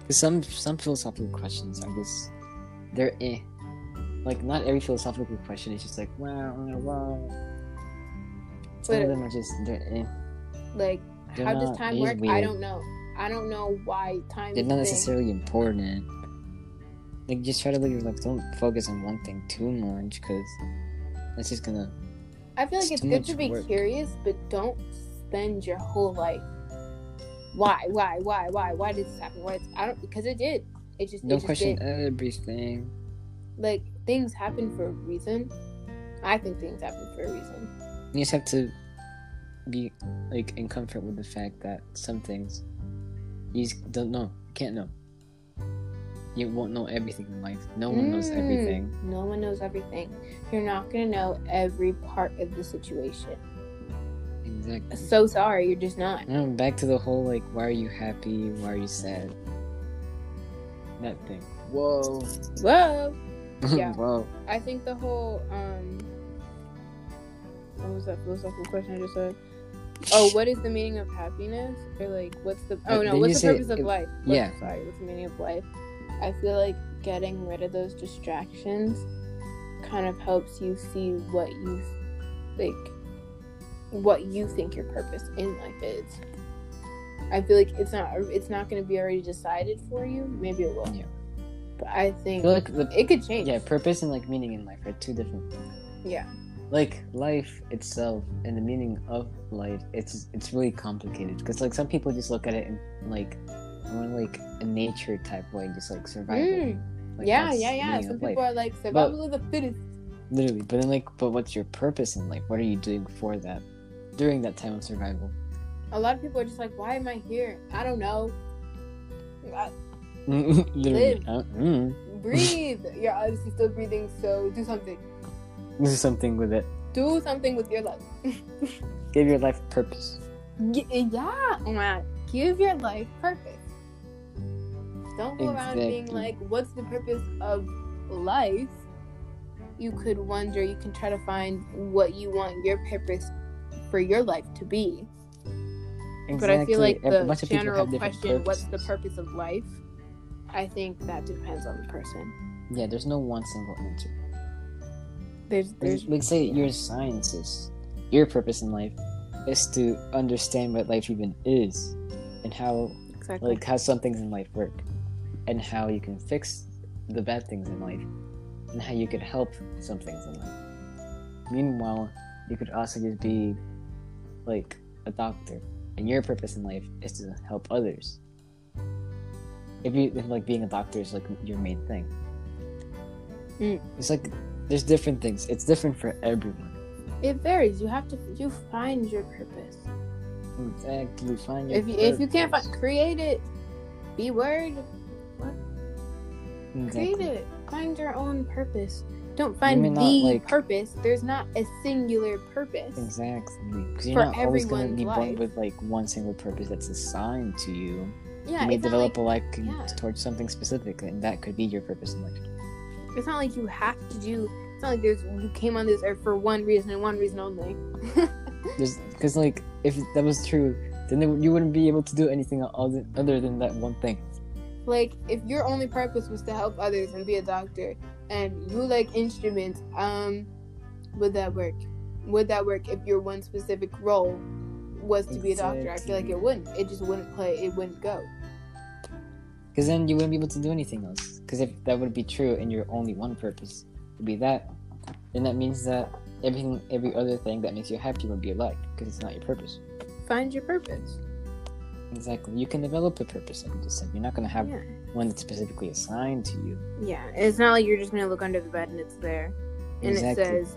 Because some some philosophical questions are just they're eh. Like not every philosophical question is just like wow wow. Some But- of them are just they're eh. Like, They're how does time work? I don't know. I don't know why time. They're not a thing. necessarily important. Like just try to live your life. Don't focus on one thing too much because that's just gonna. I feel like It's it's good to be work. curious, but don't spend your whole life. Why? Why? Why? Why? Why did this happen? Why? Did, I don't because it did. It just, Don't just question did. everything. Like things happen for a reason. I think things happen for a reason. You just have to be like in comfort with the fact that some things you just don't know. You can't know. You won't know everything in life. No one knows Mm, everything. No one knows everything. You're not gonna know every part of the situation. Exactly. So sorry, you're just not. No, back to the whole like, why are you happy? Why are you sad? That thing. Whoa. Whoa. Yeah. Whoa. I think the whole um what was that philosophical question I just said? Oh, what is the meaning of happiness? Or like what's the oh Uh, no, did what's the say- purpose of it- life? What- yeah. Sorry, what's the meaning of life? I feel like getting rid of those distractions kind of helps you see what you like what you think your purpose in life is. I feel like it's not it's not going to be already decided for you. Maybe it will. Yeah. But I I think feel like the it could change. yeah, purpose and like meaning in life are two different things. Yeah. Like life itself and the meaning of life, it's it's really complicated because like some people just look at it and like more like a nature type way, just like survival. Mm. Like, yeah, yeah, yeah. Some of life. people are like survival of the fittest. Literally, but then like, but what's your purpose in life? What are you doing for that during that time of survival? A lot of people are just like, why am I here? I don't know. I- Live. uh, mm, breathe. You're obviously still breathing, so do something. do something with it. Do something with your life. Give your life purpose. Yeah, oh my God. Give your life purpose. Don't go around being like, what's the purpose of life? You could wonder, you can try to find what you want your purpose for your life to be. Exactly. But I feel like A the general question, what's the purpose of life? I think that depends on the person. Yeah, there's no one single answer. There's, there's, Like, say you're a scientist. Your purpose in life is to understand what life even is, and how exactly. like how some things in life work, and how you can fix the bad things in life, and how you could help some things in life. Meanwhile, you could also just be like a doctor, and your purpose in life is to help others. If you if like being a doctor is like your main thing, Mm. it's like there's different things. It's different for everyone. it varies. You have to, you find your purpose. Exactly. Find your If you, if you can't find, create it. Be word. Create it. Find your own purpose. Don't find not, the like- purpose. There's not a singular purpose. Exactly. Because you're For not always going to be born with like one single purpose that's assigned to you. Yeah, you may not, develop like, a liking yeah. towards something specific, and that could be your purpose in life. it's not like you have to do. It's not like there's you came on this earth for one reason and one reason only. Because like if that was true, then you wouldn't be able to do anything other other than that one thing. Like if your only purpose was to help others and be a doctor, and you like instruments, um, would that work? Would that work if your one specific role was to be a doctor? I feel like it wouldn't. It just wouldn't play. It wouldn't go. Because then you wouldn't be able to do anything else. Because if that would be true, and your only one purpose would be that, then that means that everything, every other thing that makes you happy would be a lie. Because it's not your purpose. Find your purpose. Exactly. You can develop a purpose, like you just said. You're not gonna have Yeah. one that's specifically assigned to you. Yeah, it's not like you're just gonna look under the bed and it's there, and Exactly. it says,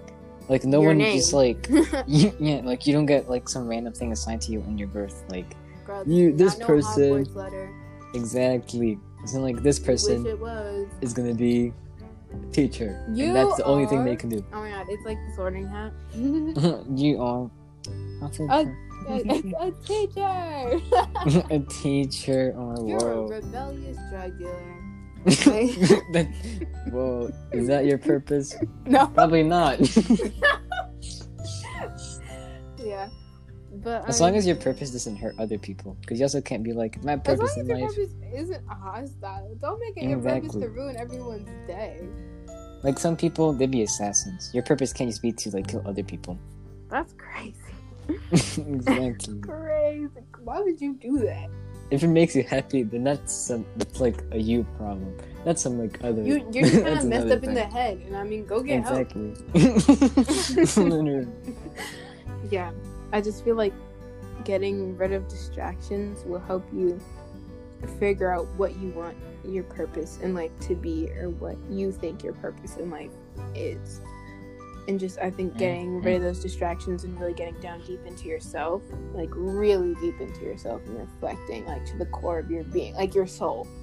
Like no Your one name. just like you, yeah, like you don't get like some random thing assigned to you in your birth. Like Girl, You- this no person- Hogwarts letter. exactly. It's not like this person it was. is gonna be a teacher, You and that's the only thing they are- can do. Oh my god, it's like the sorting hat. you are uh, a, a, a teacher. a teacher. Oh You're a rebellious drug dealer. that, whoa, is that your purpose? No. Probably not. Yeah. But as long as your purpose doesn't hurt other people, because you also can't be like my purpose in life. purpose isn't hostile, don't make it your purpose to ruin everyone's day. Like some people, they'd be assassins. Your purpose can't just be to like kill other people. That's crazy. exactly. Crazy. Why would you do that? If it makes you happy, then that's some that's like a you problem. That's some like other. You, you're just kind of messed up in the head, and I mean, go get help. Exactly. Literally. Yeah, I just feel like getting rid of distractions will help you figure out what you want your purpose in life to be or what you think your purpose in life is. And just, I think getting rid of those distractions and really getting down deep into yourself, like really deep into yourself and reflecting, like to the core of your being, like your soul.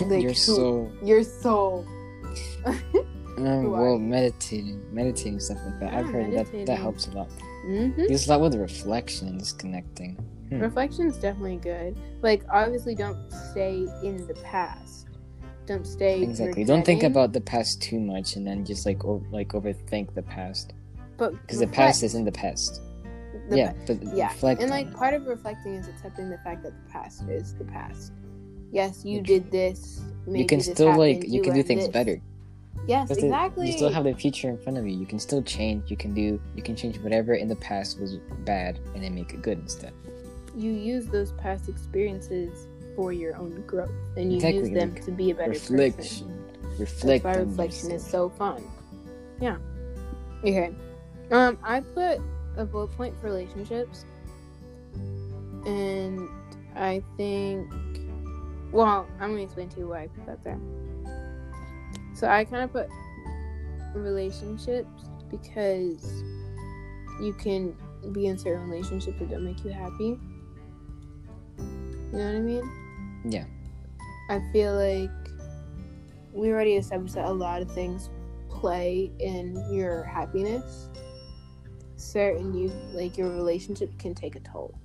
Like, You're who- Your soul. um, well meditating, meditating stuff like that. I've Yeah, heard that that helps a lot. hmm There's a lot with reflection and disconnecting. Hmm. Reflection's definitely good. Like, obviously, don't stay in the past. Don't stay Exactly. Don't think about the past too much, and then just like o- like overthink the past but because the past is in the past. The yeah, pa- but yeah. and like part of reflecting is accepting the fact that the past is the past. Yes, you did this. You can still like happened, you can do things this. better. Yes, That's it. exactly. You still have the future in front of you. You can still change. You can do. You can change whatever in the past was bad, and then make it good instead. you use those past experiences for your own growth, and you use them to be a better person. reflection. That's why on reflection is so fun. Yeah. Okay. Um, I put a bullet point for relationships, and I think, well, I'm gonna explain to you why I put that there. So I kind of put relationships because you can be in certain relationships that don't make you happy. You know what I mean? Yeah. I feel like we already established that a lot of things play in your happiness. Certain you like your relationship can take a toll.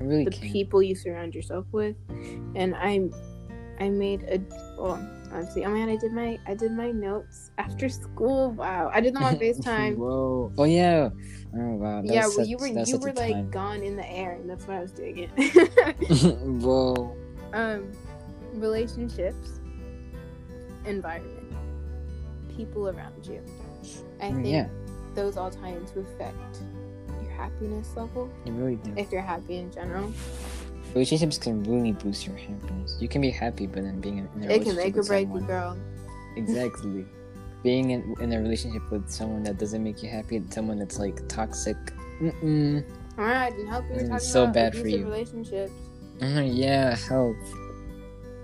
I really The can. people you surround yourself with, and I, I made a well. Honestly, oh my god, I did my I did my notes after school. Wow, I did them on Facetime. Whoa. Oh yeah. Oh wow. Yeah, well, you were you were like time. gone in the air, and that's what I was doing it. Whoa. um, relationships, environment, people around you. I Mm, think yeah. those all tie into affect your happiness level You really do. if you're happy in general. Relationships can really boost your happiness. You can be happy, but then being in a It can make or break you, girl. Exactly. Being in, in a relationship with someone that doesn't make you happy, someone that's like toxic. Mm-mm. All right, and help you It's so bad for you. relationships. Mm, yeah, help.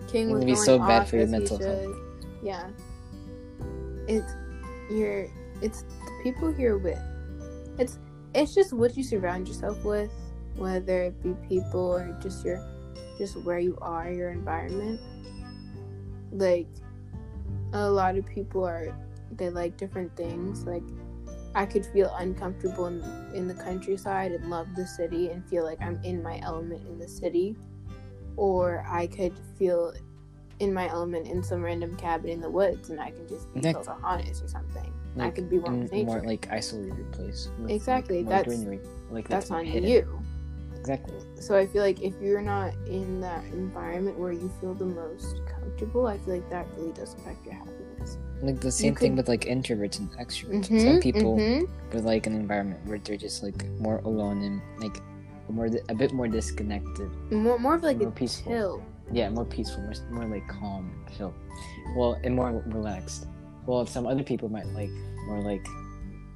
King would be so bad for your mental health. Yeah, it's your it's the people you're with. It's it's just what you surround yourself with, whether it be people or just your just where you are, your environment. like a lot of people are they like different things. Like I could feel uncomfortable in, in the countryside and love the city and feel like I'm in my element in the city, or I could feel in my element in some random cabin in the woods and I can just be That- Pocahontas or something. I could be one with more like isolated place. with, Exactly, Like, that's- greenery. Like That's more on hidden. you. Exactly. So I feel like if you're not in that environment where you feel the most comfortable, I feel like that really does affect your happiness. Like the same thing could- with like introverts and extroverts. Mhm, Some people mhm. with like an environment where they're just like more alone and like more a bit more disconnected. more, more of like More a peaceful. chill. Yeah, more peaceful, more, more like calm, chill. Well, and more relaxed. Well, some other people might like more like,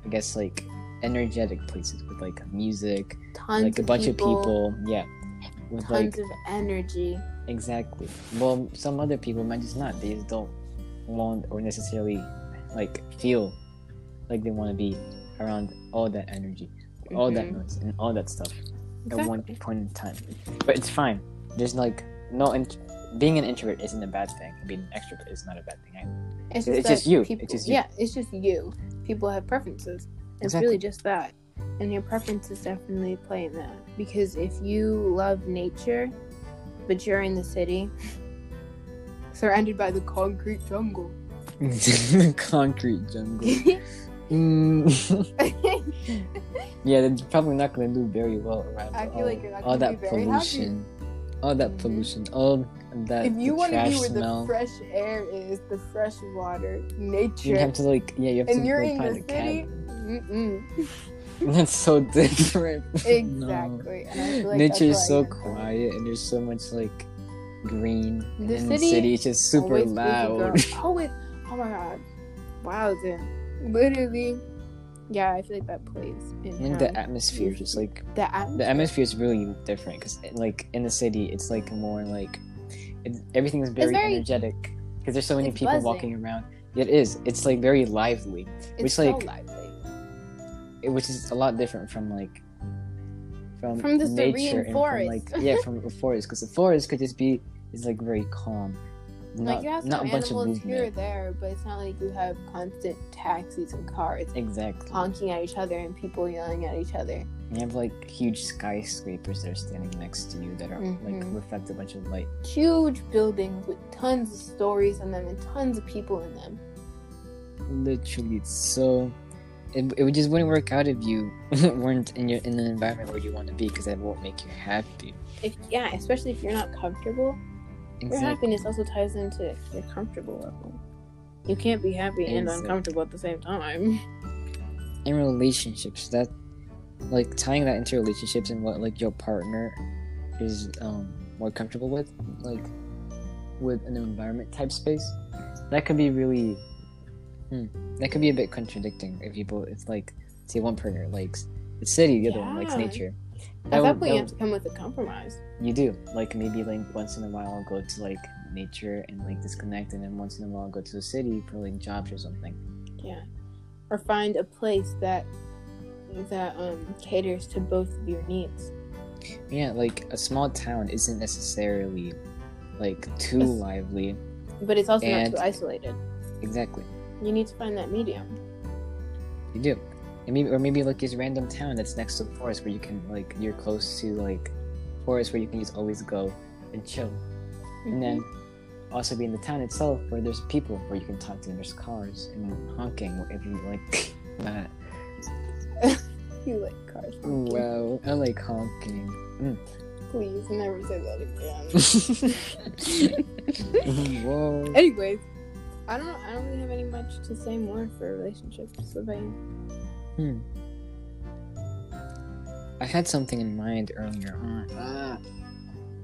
I guess like energetic places with like music, Tons like a bunch people, of people. Yeah, with tons like of energy. exactly. Well, some other people might just not. They just don't want or necessarily like feel like they want to be around all that energy, all that Mhm. noise, and all that stuff at one point in time. But it's fine. There's like no int- being an introvert isn't a bad thing. Being an extrovert is not a bad thing. either. It's It's just, just you. People, It's just you. Yeah, it's just you. People have preferences. It's Exactly. really just that. And your preferences definitely play in that. Because if you love nature, but you're in the city, surrounded by the concrete jungle. Concrete jungle. Mm. yeah, they're probably not gonna do very well around I feel all, like you're not all that be very happy. pollution. All that Mhm. pollution. All that if you want to be where smell. the fresh air is, the fresh water, nature. you have to like yeah, you have and to you're like, in find the city, mm-mm. That's so different. No. exactly. And I feel like Nature is so quiet and there's so much like green. and The in the city city it's just oh, super always loud. like- Oh, oh my god. Wow, then. Literally. Yeah, I feel like that plays in And how the atmosphere just like the atmosphere. the atmosphere is really different because like in the city it's like more like everything is very, very- energetic because there's so many people buzzing. walking around it is it's like very lively It's which, so like, lively. it- which is a lot different from like from, From the nature and from like yeah from a forest because the forest could just be is like very calm not, like you have not a bunch of animals here or there, but it's not like you have constant taxis and cars exactly honking at each other and people yelling at each other. you have like huge skyscrapers that are standing next to you that are like Mhm. reflect a bunch of light Huge buildings with tons of stories in them and tons of people in them. literally it's so it, it just wouldn't work out if you weren't in your in an environment where you want to be because that won't make you happy If yeah, especially if you're not comfortable, your happiness also ties into your comfortable level. You can't be happy and uncomfortable at the same time. in relationships that like tying that into relationships and what like your partner is um more comfortable with like with an environment type space that could be really hmm, that could be a bit contradicting if people it's like say one partner likes the city the other one likes Yeah. nature At That that would- point, that you would- have to come with a compromise. You do. Like maybe like once in a while I'll go to like nature and like disconnect and then once in a while I'll go to the city for like jobs or something. Yeah, or find a place that that um caters to both of your needs. Yeah, like a small town isn't necessarily like too It's- lively. But it's also And- not too isolated. Exactly. You need to find that medium. You do. And maybe or maybe like this random town that's next to the forest where you can like you're close to like forest where you can just always go and chill. And then Mm-hmm. also be in the town itself where there's people where you can talk to and there's cars and honking if you like that. you like cars. Wow, I like honking. Please never say that again. Whoa. Anyways, I don't. I don't really have any much to say more for relationships. What about you? Hmm. I had something in mind earlier on. Ah.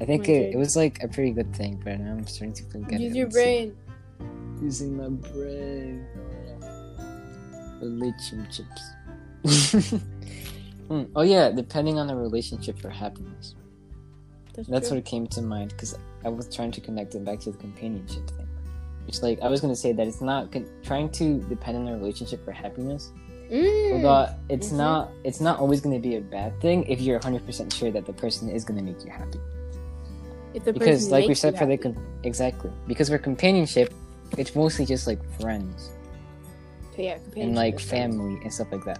I think it, it was like a pretty good thing, but now I'm starting to forget Use it. your Let's see. brain. Using my brain. Relationships. Hmm. Oh yeah, depending on the relationship for happiness. That's true. what came to mind because I was trying to connect it back to the companionship thing. It's like I was gonna say that it's not con- trying to depend on a relationship for happiness. Mm. But it's Mhm. not it's not always gonna be a bad thing if you're 100 percent sure that the person is gonna make you happy. If the because like we said for the com- exactly because for companionship it's mostly just like friends yeah, and like is friends. family and stuff like that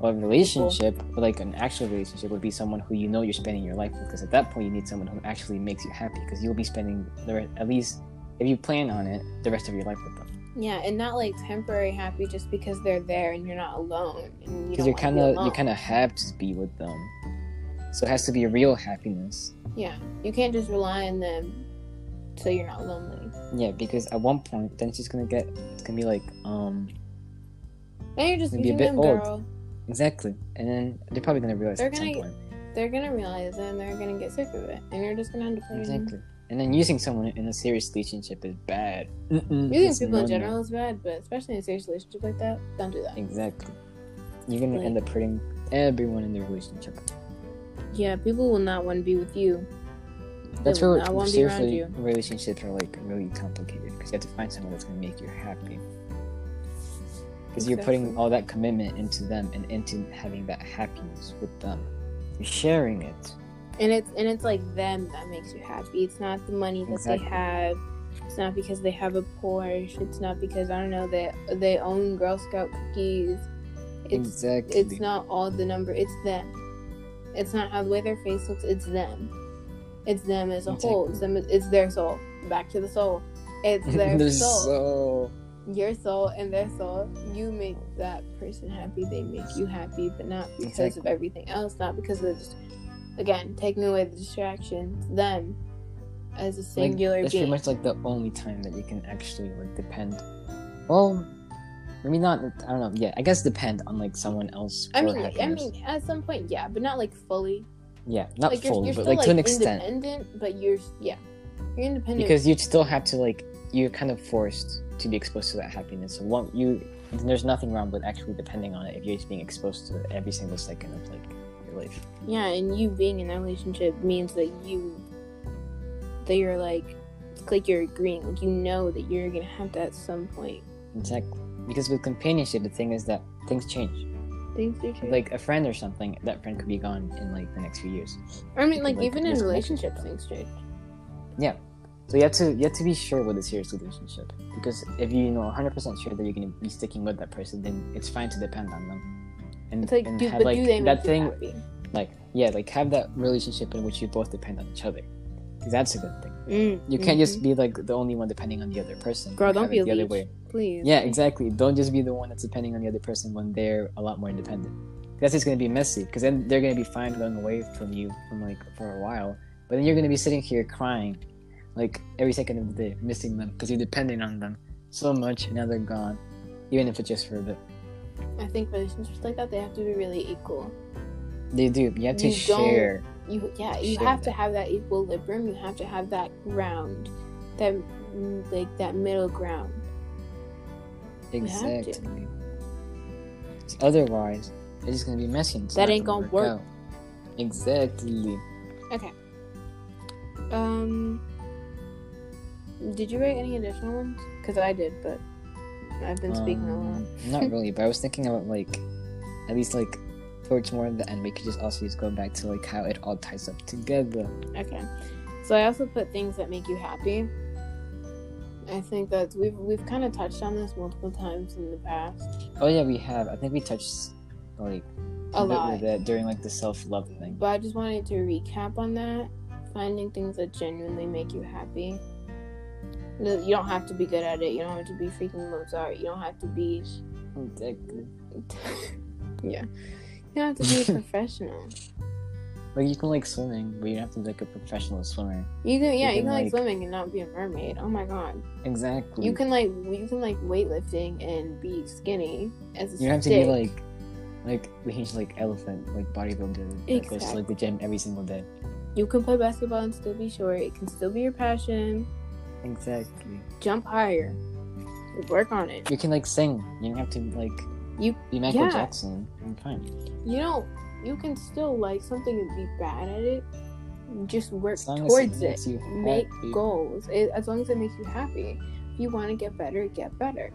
well a relationship like an actual relationship would be someone who you know you're spending your life with because at that point you need someone who actually makes you happy because you'll be spending the re- at least if you plan on it the rest of your life with them Yeah, and not like temporary happy just because they're there and you're not alone. And you because you're wanna kind of you kind of have to be with them so it has to be a real happiness Yeah, you can't just rely on them so you're not lonely. yeah because at one point then she's gonna get it's gonna be like um And you're just gonna be a bit them, old. girl. exactly and then they're probably gonna realize They're at some gonna- point They're gonna realize it and they're gonna get sick of it, and you're just gonna end up. Exactly. And then using someone in a serious relationship is bad. Mm-mm, Using it's people in no-no. general is bad, but especially in a serious relationship like that, don't do that. Exactly. You're gonna Like- end up hurting everyone in the relationship. Yeah, people will not want to be with you. That's They will where not want to be around seriously you. relationships are like really complicated because you have to find someone that's gonna make you happy. Because you're putting all that commitment into them and into having that happiness with them. You're sharing it. And it's and it's like them that makes you happy. It's not the money that Exactly. they have. It's not because they have a Porsche. It's not because I don't know they they own Girl Scout cookies. It's exactly. it's not all the number. It's them. It's not how the way their face looks. It's them. It's them as a whole. It's them. It's their soul. Back to the soul. It's their They're soul. so Your soul and their soul. You make that person happy. They make you happy, but not because of everything else. Not because of again taking away the distractions. Them as a singular like, that's being. pretty much like the only time that you can actually like depend. Well, maybe not. I don't know. Yeah, I guess depend on like someone else. I mean, I mean, at some point, yeah, but not like fully. yeah, not like you're, fully, you're but still like to an extent. independent, but you're yeah, you're independent. Because you'd still have to like you're kind of forced to be exposed to that happiness. So one, you there's nothing wrong with actually depending on it if you're just being exposed to it every single second of like life. Yeah, and you being in that relationship means that you that you're like it's like you're agreeing, like you know that you're gonna have that at some point. Exactly. Because with companionship, the thing is that things change. Things do change. Like a friend or something, that friend could be gone in like the next few years. I mean, like like, even in relationships, things change. Yeah. So you have to you have to be sure with a serious relationship because if you know 100 percent sure that you're gonna be sticking with that person, then it's fine to depend on them. And, It's like, and do, have like that thing happy? like yeah like have that relationship in which you both depend on each other. that's a good thing. Mm, You can't mhm. just be like the only one depending on the other person. Girl, don't be the other way. please. Yeah, exactly. Don't just be the one that's depending on the other person when they're a lot more independent. That's just gonna be messy because then they're gonna be fine going away from you from like for a while, but then you're gonna be sitting here crying, like every second of the day, missing them because you're depending on them so much, and now they're gone, even if it's just for a bit. I think relationships like that they have to be really equal. They do. You have to You share. You yeah, you Share have to that. have that equilibrium. You have to have that ground, that like that middle ground. To. Exactly. Otherwise, it's just gonna be messy. it's That ain't gonna work work. Exactly. Okay. Um. Did you write any additional ones? Because I did, but I've been speaking a lot. Um, Not really, but I was thinking about like, at least like towards more of the end, we could just also just go back to like how it all ties up together. Okay. So I also put things that make you happy. I think that we've we've kind of touched on this multiple times in the past. Oh yeah, we have. I think we touched like A little bit lot. with it during like the self love thing. But I just wanted to recap on that. Finding things that genuinely make you happy. You don't have to be good at it. You don't have to be freaking Mozart. You don't have to be. Exactly. yeah. You don't have to be a professional. Like you can like swimming, but you don't have to be like a professional swimmer. You can, yeah, you can, can like, like- swimming and not be a mermaid. Oh my god. Exactly. You can like you can like weightlifting and be skinny as a You don't have to be like like the huge like elephant like bodybuilder that goes to like the gym every single day. You can play basketball and still be short. It can still be your passion. Exactly. Jump higher. Work on it. You can like sing. You don't have to like You- be Michael yeah. Jackson. I'm fine. You know, you can still like something and be bad at it. Just work As long towards it it. makes you Make happy. goals. It, as long as it makes you happy. If you want to get better, get better.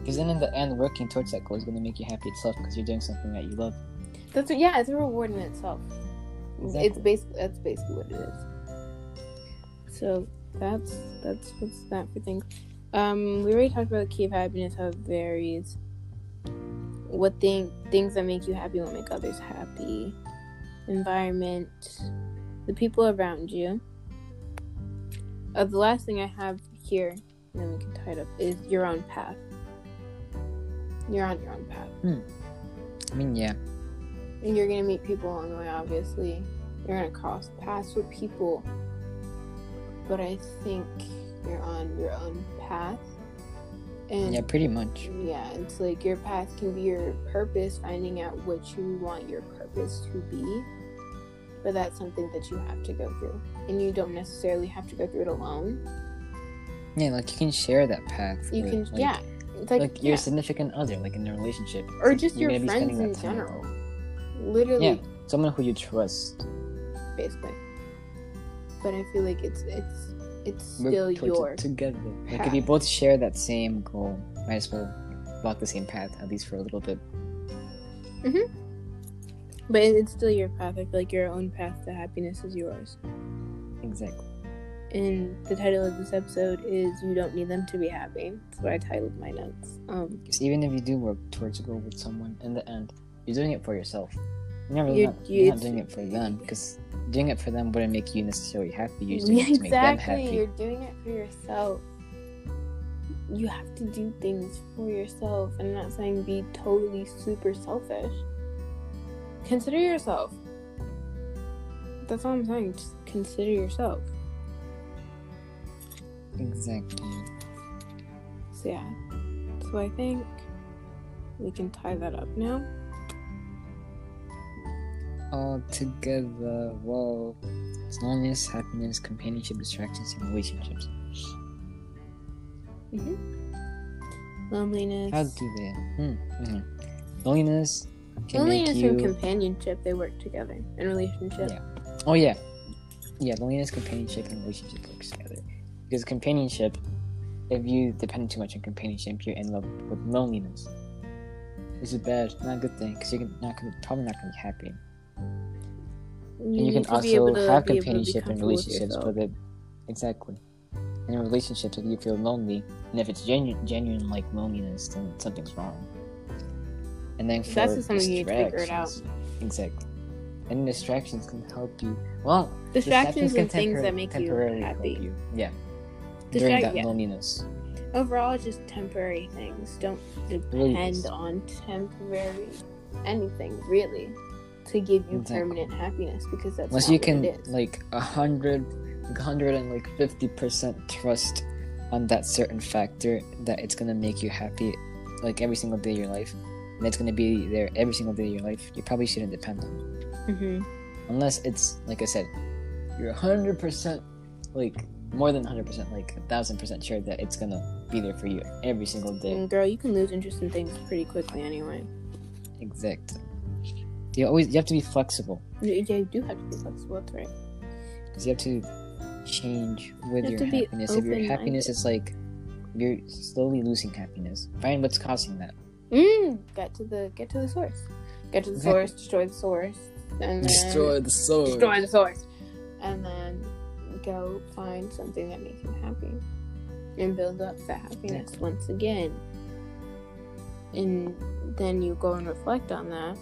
Because then in the end, working towards that goal is going to make you happy itself because you're doing something that you love. That's what, yeah, it's a reward in itself. It's Exactly. basically that's basically what it is. So that's that's what's that for things. Um, we already talked about the key of happiness, how it varies. What thing things that make you happy will make others happy. Environment, the people around you. Uh, the last thing I have here, and then we can tie it up, is your own path. You're on your own path. Hmm. I mean, yeah. And you're gonna meet people along the way, obviously. You're gonna cross paths with people. But I think you're on your own path. And Yeah, pretty much. yeah, it's like your path can be your purpose, finding out what you want your purpose to be. But that's something that you have to go through. And you don't necessarily have to go through it alone. Yeah, like you can share that path. You with, can, like, yeah. It's like, Like, your yeah. significant other, like in a relationship. or just you're your friends in general. Literally, Yeah. Someone who you trust. basically. But I feel like it's it's it's still towards it your together. Like if you both share that same goal, might as well walk the same path at least for a little bit. But it's still your path. I feel like your own path to happiness is yours. Exactly. And the title of this episode is "You Don't Need Them to Be Happy." That's what I titled my notes. Um, even if you do work towards a goal with someone, in the end, you're doing it for yourself. You're not, You- not, you- you're not doing it for them because doing it for them wouldn't make you necessarily happy. You're doing yeah, it to make them exactly. happy. You're doing it for yourself. You have to do things for yourself. And I'm not saying be totally super selfish. Consider yourself. That's all I'm saying. Just consider yourself. Exactly. So yeah. So I think we can tie that up now. All together. Whoa. It's loneliness, happiness, companionship, distractions, and relationships. Loneliness. How do they? Hmm. mhm. Loneliness can Loneliness you. and companionship, they work together. And relationship. Yeah. Oh yeah, yeah. Loneliness, companionship, and relationship works together. Because companionship, if you depend too much on companionship, you end up with loneliness. This is bad, not a good thing. Because you're not gonna, probably not gonna be happy. And you can need to be able also have be able to be companionship in with relationships, but it, exactly. And in relationships, if you feel lonely, and if it's genuine, genuine like loneliness, then something's wrong. And then for That's something you need to figure it out. Exactly. And distractions can help you. Well, Distractions can and things tempor- that make you happy. you. Yeah. Distract- During that yeah. loneliness. Overall, it's just temporary things. Don't depend on temporary anything, really, to give you Exactly. permanent happiness because that's Unless you can like a hundred, like and like fifty percent trust on that certain factor that it's gonna make you happy, like every single day of your life, and it's gonna be there every single day of your life. You probably shouldn't depend on it, hmm unless it's like I said, you're a hundred percent, like more than hundred percent, like a thousand percent sure that it's gonna be there for you every single day. And girl, you can lose interest in things pretty quickly anyway. Exactly. You always you have to be flexible. You, you do have to be flexible. That's right. because you have to change with You your happiness. If your happiness is like you're slowly losing happiness, find what's causing that. Mm, get to the get to the source. Get to the Exactly. source. Destroy the source. And then the soul. destroy the source, and then go find something that makes you happy, and build up that happiness once again. And then you go and reflect on that,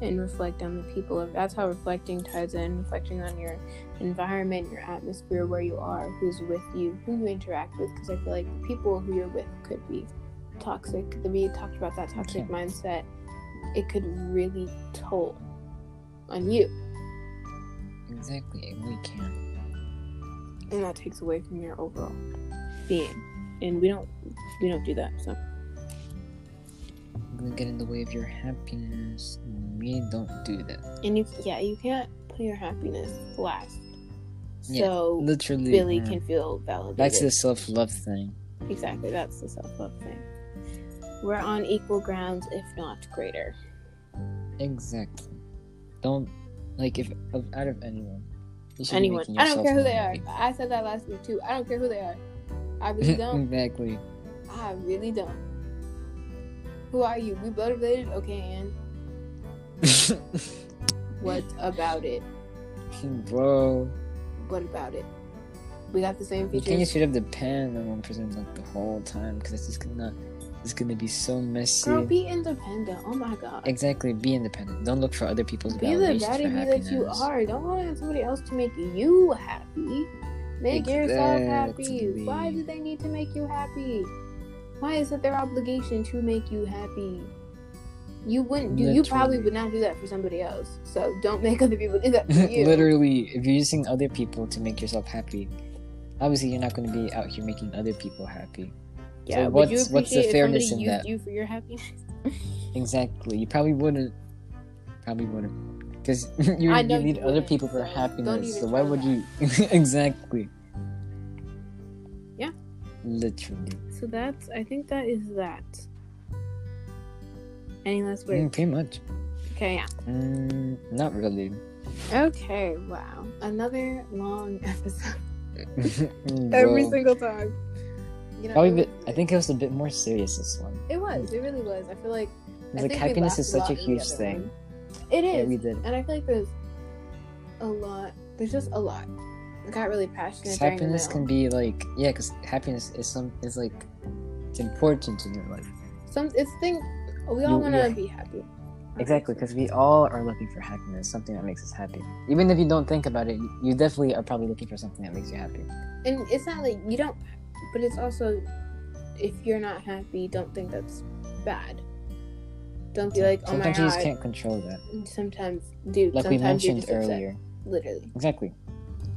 and reflect on the people. Of, that's how reflecting ties in. Reflecting on your environment, your atmosphere, where you are, who's with you, who you interact with. Because I feel like the people who you're with could be toxic. The we talked about that toxic Okay. mindset. It could really toll on you. Exactly, really can. and that takes away from your overall being and we don't we don't do that so gonna get in the way of your happiness. We don't do that. and you yeah you can't put your happiness last. Yeah, so Literally, billy can feel validated. To the self love thing. exactly that's the self-love thing. We're on equal grounds if not greater. Exactly. Don't like if out of anyone. Anyone. i don't care who they are. i said that last week too. I don't care who they are. I really don't. Exactly. i really don't. Who are you? We motivated? Okay and what about it Bro. what about it We got the same You can't features. straight up depend on one person like the whole time because it's just gonna it's gonna be so messy. Girl, be independent. Oh my god. exactly, be independent. Don't look for other people's Be the daddy for happiness. that you are. Don't rely on somebody else to make you happy. Make yourself happy. Why do they need to make you happy? Why is it their obligation to make you happy? You wouldn't do. You probably would not do that for somebody else. So don't make other people do that for you. Literally, if you're using other people to make yourself happy, obviously you're not going to be out here making other people happy. Yeah. So what's- what's the fairness in that? you for your happiness? Exactly, you probably wouldn't. Probably wouldn't, because you, you know you need other people for so happiness. So why would that. you? exactly. Yeah. Literally. So that's. I think that is that. Any last Mm, words? pretty much. Okay. Yeah. Mm, not really. Okay. Wow. Another long episode. Every Bro. single time. You know, Probably, bit, I think it was a bit more serious this one. It was. It really was. I feel like. I like happiness is such a huge thing. one. It Yeah, we did. and I feel like there's a lot. There's just a lot. I got really passionate. during happiness can be like yeah, because happiness is some is like it's important in your life. Some it's thing. We all want to be happy. Exactly, because we all are looking for happiness, something that makes us happy. Even if you don't think about it, you definitely are probably looking for something that makes you happy. And it's not like you don't, but it's also if you're not happy, don't think that's bad. Don't be like, oh my god. Sometimes you just can't control that, Sometimes, dude. like we sometimes you're mentioned just upset. earlier. Literally, Exactly,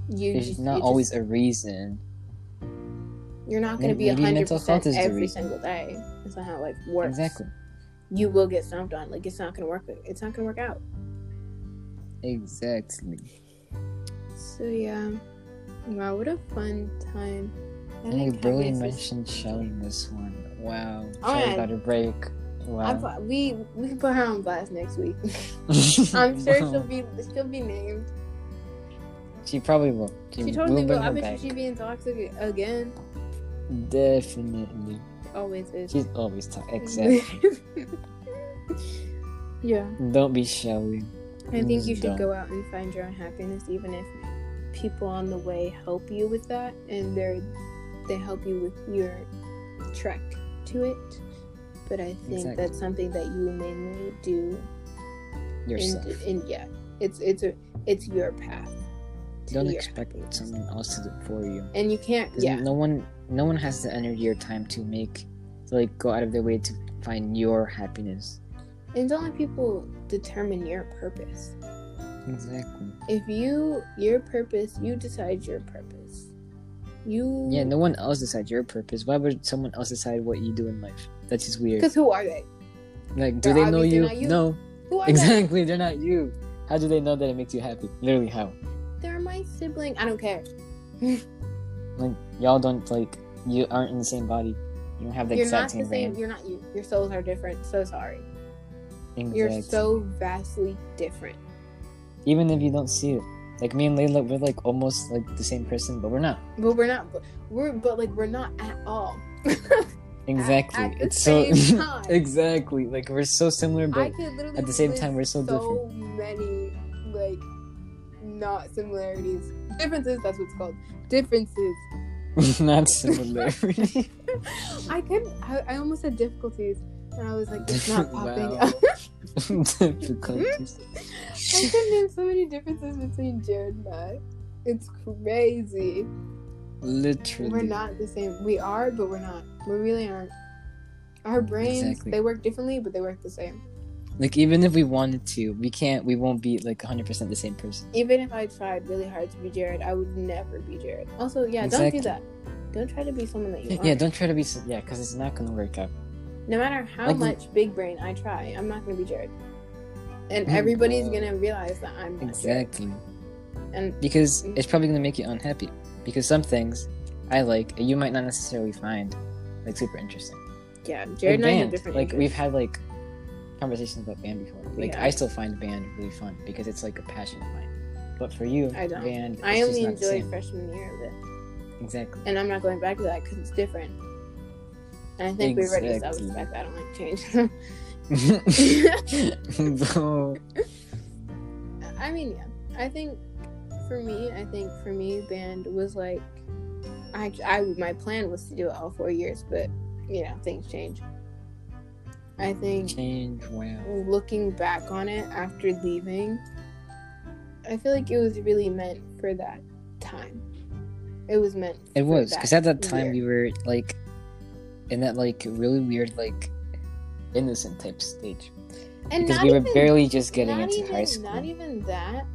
you there's just not you always Just, a reason. you're not going to be maybe hundred mental health percent is the every reason. single day. That's not how life works. Exactly, You will get stomped on. Like it's not to work. It's not to work out. exactly. So yeah, wow, what a fun time. I And you like having mentioned Shelly in this one. Wow, Oh, Shelly yeah. got a break. Wow. thought- we we can put her on blast next week. I'm sure she'll be she'll be named. She probably will. She, She totally will will. I bet she'd be in toxic again. Definitely. Always is. She's always talking. Exactly. yeah, Don't be Shelly. I think you should Don't. go out and find your own happiness, even if people on the way help you with that, and they're they help you with your trek to it. But I think Exactly. that's something that you mainly do Yourself. And, and yeah, it's it's a it's your path. Don't expect happiness. someone else to do it for you. And you can't. Yeah, No one, no one has the energy or time to make, to like go out of their way to find your happiness. and don't let people determine your purpose. Exactly. If you your purpose, you decide your purpose. You Yeah. No one else decides your purpose. Why would someone else decide what you do in life? That's just weird. Because who are they? Like, do they're they know you? you. No. Who are they? Exactly. They're not you. How do they know that it makes you happy? Literally, how? They're my sibling. I don't care. Like, y'all don't like. You aren't in the same body. You don't have the you're exact the same same. brain. You're not you. Your souls are different. So sorry. Exactly. You're so vastly different. Even if you don't see it. Like me and Layla, we're like almost like the same person, but we're not. But we're not. We're but like we're not at all. Exactly. at the it's so same time. exactly like we're so similar, but at the same time, we're so different. so many like not similarities. Differences. That's what's called. Differences. not similar. I couldn't. I, I almost had difficulties, and I was like, it's not popping Wow. up. Difficulties. I can name so many differences between Jared and I. It's crazy. Literally. We're not the same. We are, but we're not. We really aren't. Our brains, Exactly. they work differently, but they work the same. Like even if we wanted to, we can't. We won't be like 100 percent the same person. Even if I tried really hard to be Jared, I would never be Jared. Also, yeah, Exactly. don't do that. Don't try to be someone that you aren't. Yeah, don't try to be. Yeah, because it's not gonna work out. No matter how Like- much big brain I try, I'm not gonna be Jared. And Mm, everybody's bro. gonna realize that I'm not Jared. Exactly. And Because it's probably gonna make you unhappy. Because some things I like, you might not necessarily find like super interesting. yeah, Jared and I have different Like interests. we've had like conversations about band before. Like Yeah. I still find band really fun because it's like a passion of mine. But for you, I don't. band, I only just not the enjoyed freshman year of it. Exactly. and I'm not going back to that because it's different. And I think we already established Exactly. that I don't like change. Bro. I mean, yeah. I think for me, I think for me, band was like I, I my plan was to do it all four years, but you know things change. I think Change well. looking back on it after leaving, I feel like it was really meant for that time. It was meant. It was because at that time year. we were like in that like really weird like innocent type stage and because not we were even- barely just getting into even, high school. Not even that.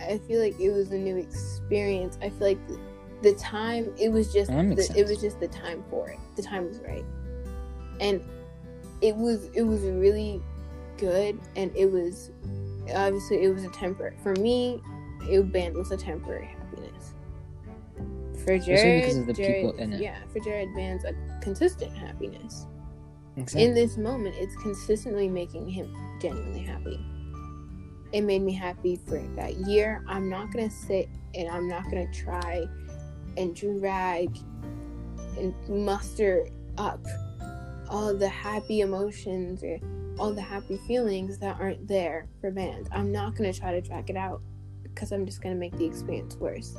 I feel like it was a new experience. I feel like the, the time it was just the, it was just the time for it. The time was right, and it was it was really good. And it was obviously it was a temporary for me. It band was a temporary happiness. For Jared, because of the Jared, people in it. yeah, for Jared, band's a consistent happiness Exactly. in this moment, it's consistently making him genuinely happy. It made me happy for that year. I'm not gonna sit and I'm not gonna try and drag and muster up all the happy emotions or all the happy feelings that aren't there for band. I'm not gonna try to track it out because I'm just gonna make the experience worse.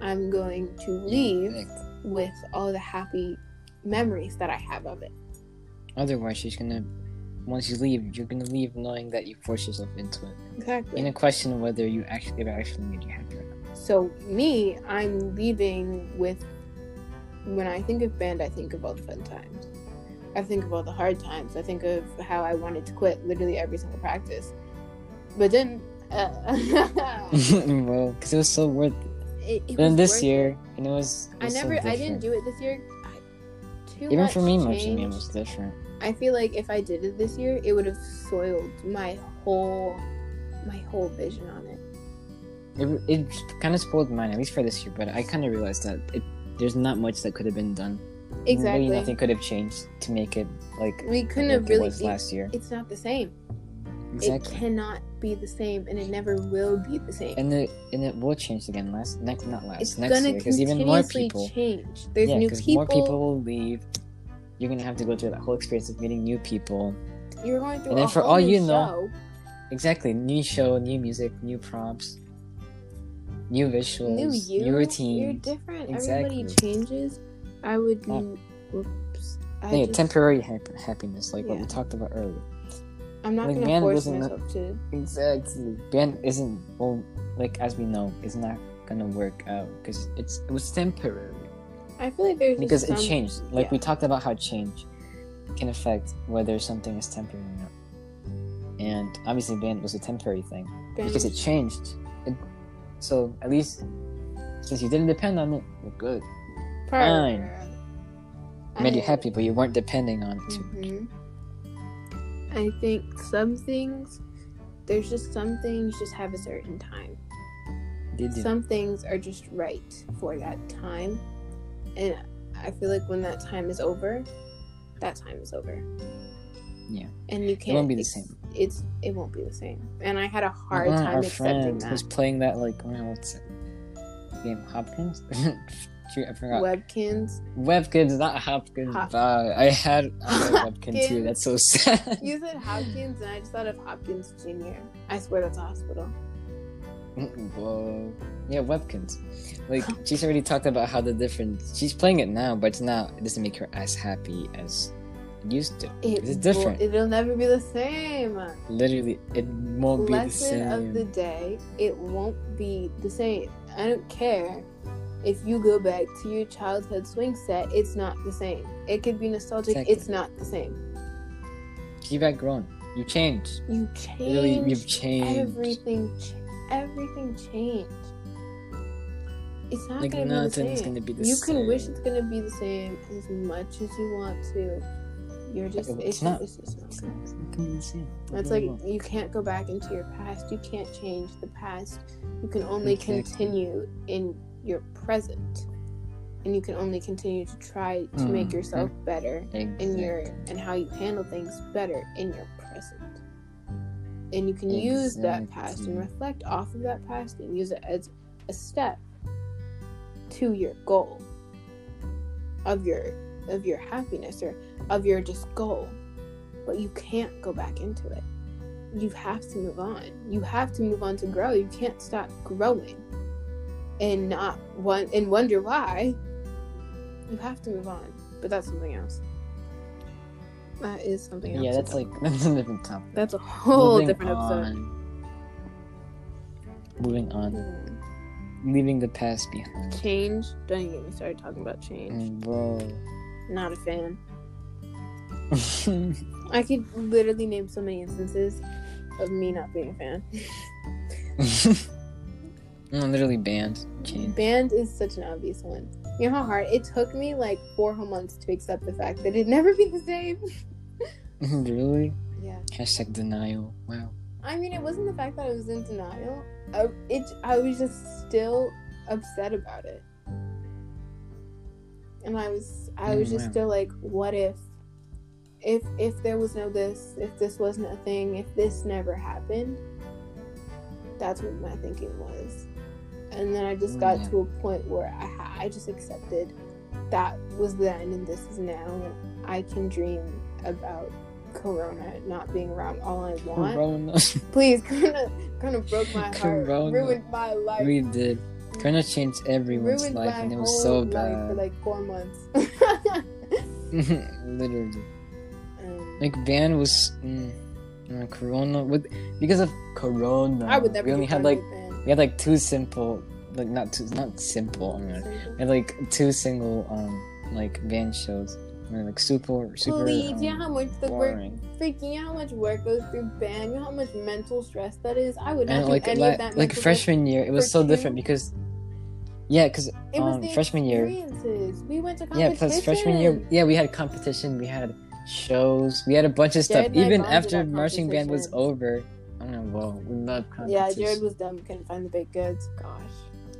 I'm going to leave with all the happy memories that I have of it. Otherwise, she's gonna. Once you leave, you're gonna leave knowing that you forced yourself into it. Exactly. In a question of whether you actually it actually made you happy or. So me, I'm leaving with. When I think of band, I think of all the fun times. I think of all the hard times. I think of how I wanted to quit literally every single practice, but then. Uh, well, because it was so worth it. it, it Then this year, it. and it was. it I was so never, I didn't do it this year. I, too Even for me, marching was different. I feel like if I did it this year, it would have soiled my whole, my whole vision on it. It, it kind of spoiled mine, at least for this year. But I kind of realized that it, there's not much that could have been done. Exactly. Really, nothing could have changed to make it like We couldn't have it really. was last year. it's not the same. Exactly. It cannot be the same, and it never will be the same. and it and it will change again. Last next, not last it's next gonna year, because even more people. change. There's yeah, new because people. more people will leave. You're gonna have to go through that whole experience of meeting new people. You're going through And then a for whole all new you know- show, Exactly, new show, new music, new props, new visuals, new you. You're different. Exactly. Everybody changes. I would. Yeah. Whoops. I Yeah, just- temporary hap- happiness, like what we talked about earlier. I'm not like, gonna man force myself to. Exactly. Band isn't well, like as we know, it's not gonna work out because it's it was temporary I feel like there's because it changed. Like yeah. we talked about how change can affect whether something is temporary or not. And obviously, band was a temporary thing because it changed. It, so at least since you didn't depend on it, you're good. Fine. It made you happy, but you weren't depending on it too much. Mhm. I think some things, there's just some things just have a certain time. Did you? Some things are just right for that time. And I feel like when that time is over, that time is over. Yeah. And you can't. It won't be the same. It's it won't be the same. And I had a hard Uh-uh, time our accepting friend was playing that like it? Game Hopkins. I forgot. Webkinz. Webkinz, not Hopkins. Hop- Uh, I had had Webkinz too. That's so sad. You said Hopkins, and I just thought of Hopkins Jr. I swear that's a hospital. Whoa. Yeah, Webkinz. Like she's already talked about how the difference. She's playing it now, but it's not. It doesn't make her as happy as it used to. It It's different. Will, it'll never be the same. Literally, it won't be the Lesson same. of the day. It won't be the same. I don't care if you go back to your childhood swing set. It's not the same. It could be nostalgic. Exactly. It's not the same. You've outgrown. You changed. You changed. you've changed. Everything. Everything changed. It's not Like gonna be the nothing's same. gonna be the you same. You can wish it's gonna be the same as much as you want to. You're just. It's It's, not. It's just not. It's not, it's not gonna be the same. It's like you can't go back into your past. You can't change the past. You can only Exactly. continue in your present, and you can only continue to try to make Mhm. yourself better in your and how you handle things better in your present. And you can use that past and reflect off of that past and use it as a step to your goal of your of your happiness or of your just goal. But you can't go back into it. You have to move on. You have to move on to grow. You can't stop growing and not one and wonder why you have to move on. But that's something else. That is something else. Yeah, that's like that's a different topic. that's a whole Moving different episode. on. Moving on. Hmm. Leaving the past behind. Change. Don't even get me started talking about change. Mm, Bro. Not a fan. I could literally name so many instances of me not being a fan. no, literally banned. Change. Band is such an obvious one. You know how hard it took me like four whole months to accept the fact that it'd never be the same. really? Yeah. Hashtag denial. Wow. I mean, it wasn't the fact that I was in denial. I, it, I was just still upset about it, and I was, I was Mm, just wow. still like, what if, if, if there was no this, if this wasn't a thing, if this never happened. That's what my thinking was, and then I just got yeah. to a point where I, I just accepted that was then and this is now, and I can dream about Corona not being around all I want. Corona. Please, Corona kind of broke my heart, Corona. ruined my life, we did. Corona changed everyone's ruined life, and it was so life for like four months. literally. um, Like ban was mm, uh, Corona with because of Corona. I would never. We only had like band. We had like two simple, like not two, not simple. I mean, we had like two single um like band shows. I mean, like super super. Please, um, you know how much the work, freaking, you know how much work goes through band. You know how much mental stress that is. I would not And do like any la- of that. like freshman year, it was so two- different because yeah, because. It was um, freshman year. We went to Yeah, plus freshman year, yeah, we had competition, we had shows, we had a bunch of Jared stuff. Even after marching band was over, I don't know. Well, we love Yeah. Jared was dumb. Couldn't find the baked goods. Gosh.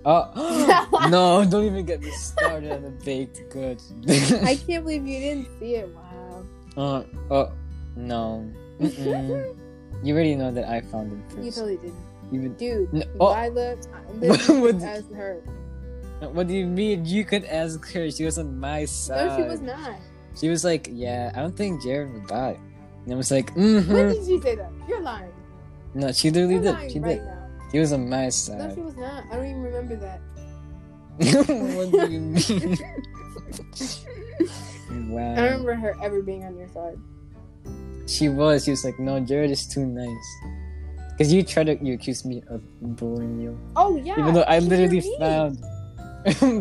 Oh no! Don't even get me started on the baked goods. I can't believe you didn't see it. Wow. uh, oh no! Mm-mm. you already know that I found them first. You totally didn't. Even Dude, No, oh. Lila, What literally would- as her. what do you mean? You could ask her. She was on my side. No, she was not. She was like, "Yeah, I don't think Jared would buy." And I was like, When "Mm-hmm." did she say that? You're lying. No, she literally did. She right did. now. She was on my No, she was not. I don't even remember that. what do you mean? wow. I don't remember her ever being on your side. She was. She was like, "No, Jared is too nice." Because you tried to, you accused me of bullying you, Oh yeah. even though I literally found.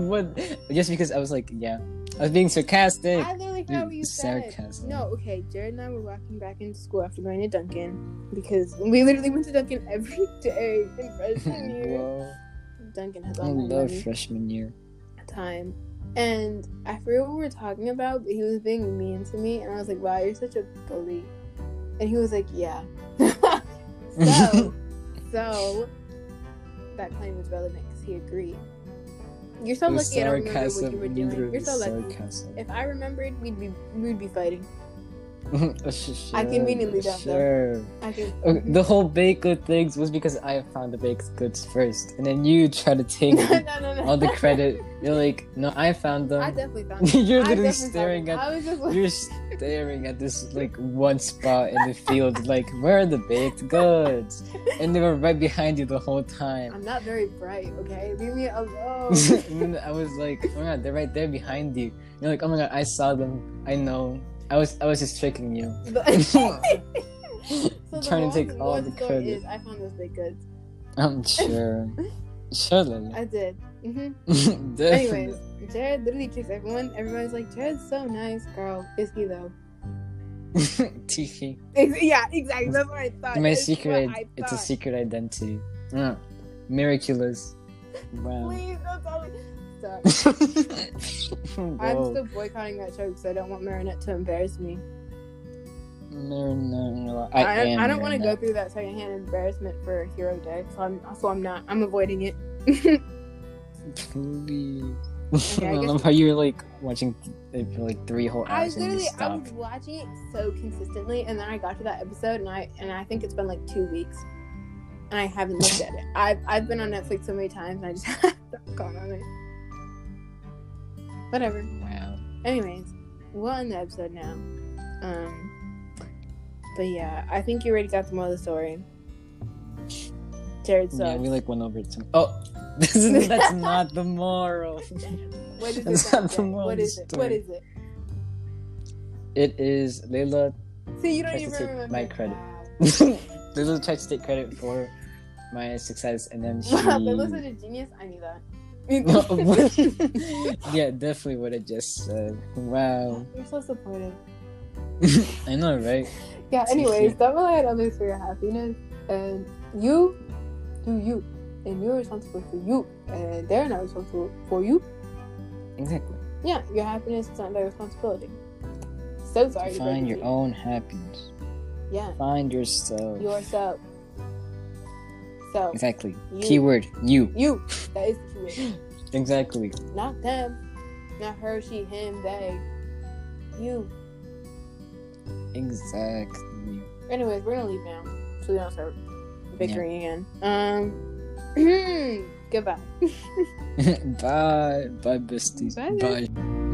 what? Just because I was like, yeah, I was being sarcastic. I literally forgot what you said. Sarcasm. No, okay. Jared and I were walking back into school after going to Dunkin because we literally went to Dunkin every day in freshman year. Dunkin has I all my love freshman year. time. And I forget what we were talking about, but he was being mean to me, and I was like, "Wow, you're such a bully." And he was like, "Yeah." so, so that claim was relevant because he agreed. You're so was lucky I don't remember what you were doing. You're so lucky. sarcasm. If I remembered, we'd be we'd be fighting. sure, I conveniently don't. Sure. Can. Okay, the whole baked good things was because I found the baked goods first, and then you try to take no, no, no, all the credit. You're like, no, I found them. I definitely found. It. You're literally staring at I was just like, you're staring at this like one spot in the field, like where are the baked goods? And they were right behind you the whole time. I'm not very bright. Okay, leave me alone. and I was like, oh my god, they're right there behind you. You're like, oh my god, I saw them. I know. I was I was just tricking you. so Trying to take all the credit. Is I found those baked goods. I'm sure. Sure, Lily. I did. hmm Definitely. Anyways, Jared literally tricks everyone. Everybody's like, Jared's so nice, girl. Is he though? Tiffy. Yeah, exactly. That's what I thought. My That's secret. I It's a secret identity. Mm. Miraculous. Wow. Please don't tell me. I'm still boycotting that show because I don't want Marinette to embarrass me. Marinette. I, I, am I don't want to go through that secondhand embarrassment for Hero Day, so I'm so I'm not. I'm avoiding it. Please. Okay, I I love how you're like watching it for like three whole I hours and you literally I was watching it so consistently, and then I got to that episode, and I and I think it's been like two weeks, and I haven't looked at it. I've I've been on Netflix so many times, and I just haven't gone on it. Whatever. Wow. Anyways, we'll end the episode now. Um, but yeah, I think you already got the moral of the story. Jared sucks. Yeah, we like went over it. Some- oh, This is, that's not the moral. What is That's it? not the moral What is it? What is it? It is Layla. See, you don't even take remember my credit. Layla tried to take credit for my success, and then she. Wow, Lila's such a genius. I knew that. yeah, definitely what I just said. Wow. You're so supportive. I know, right? Yeah, anyways, rely on others for your happiness. And you do you. And you're responsible for you. And they're not responsible for you. Exactly. Yeah, your happiness is not their responsibility. So sorry. Find your you. own happiness. Yeah, Find yourself. yourself. So, Exactly. You. Keyword you. you. That is Exactly. Not them. Not her, she, him, they. You. Exactly. Anyways, we're gonna leave now. So we don't start bickering again. Um, goodbye. Bye. Bye, besties. Bye. Bye.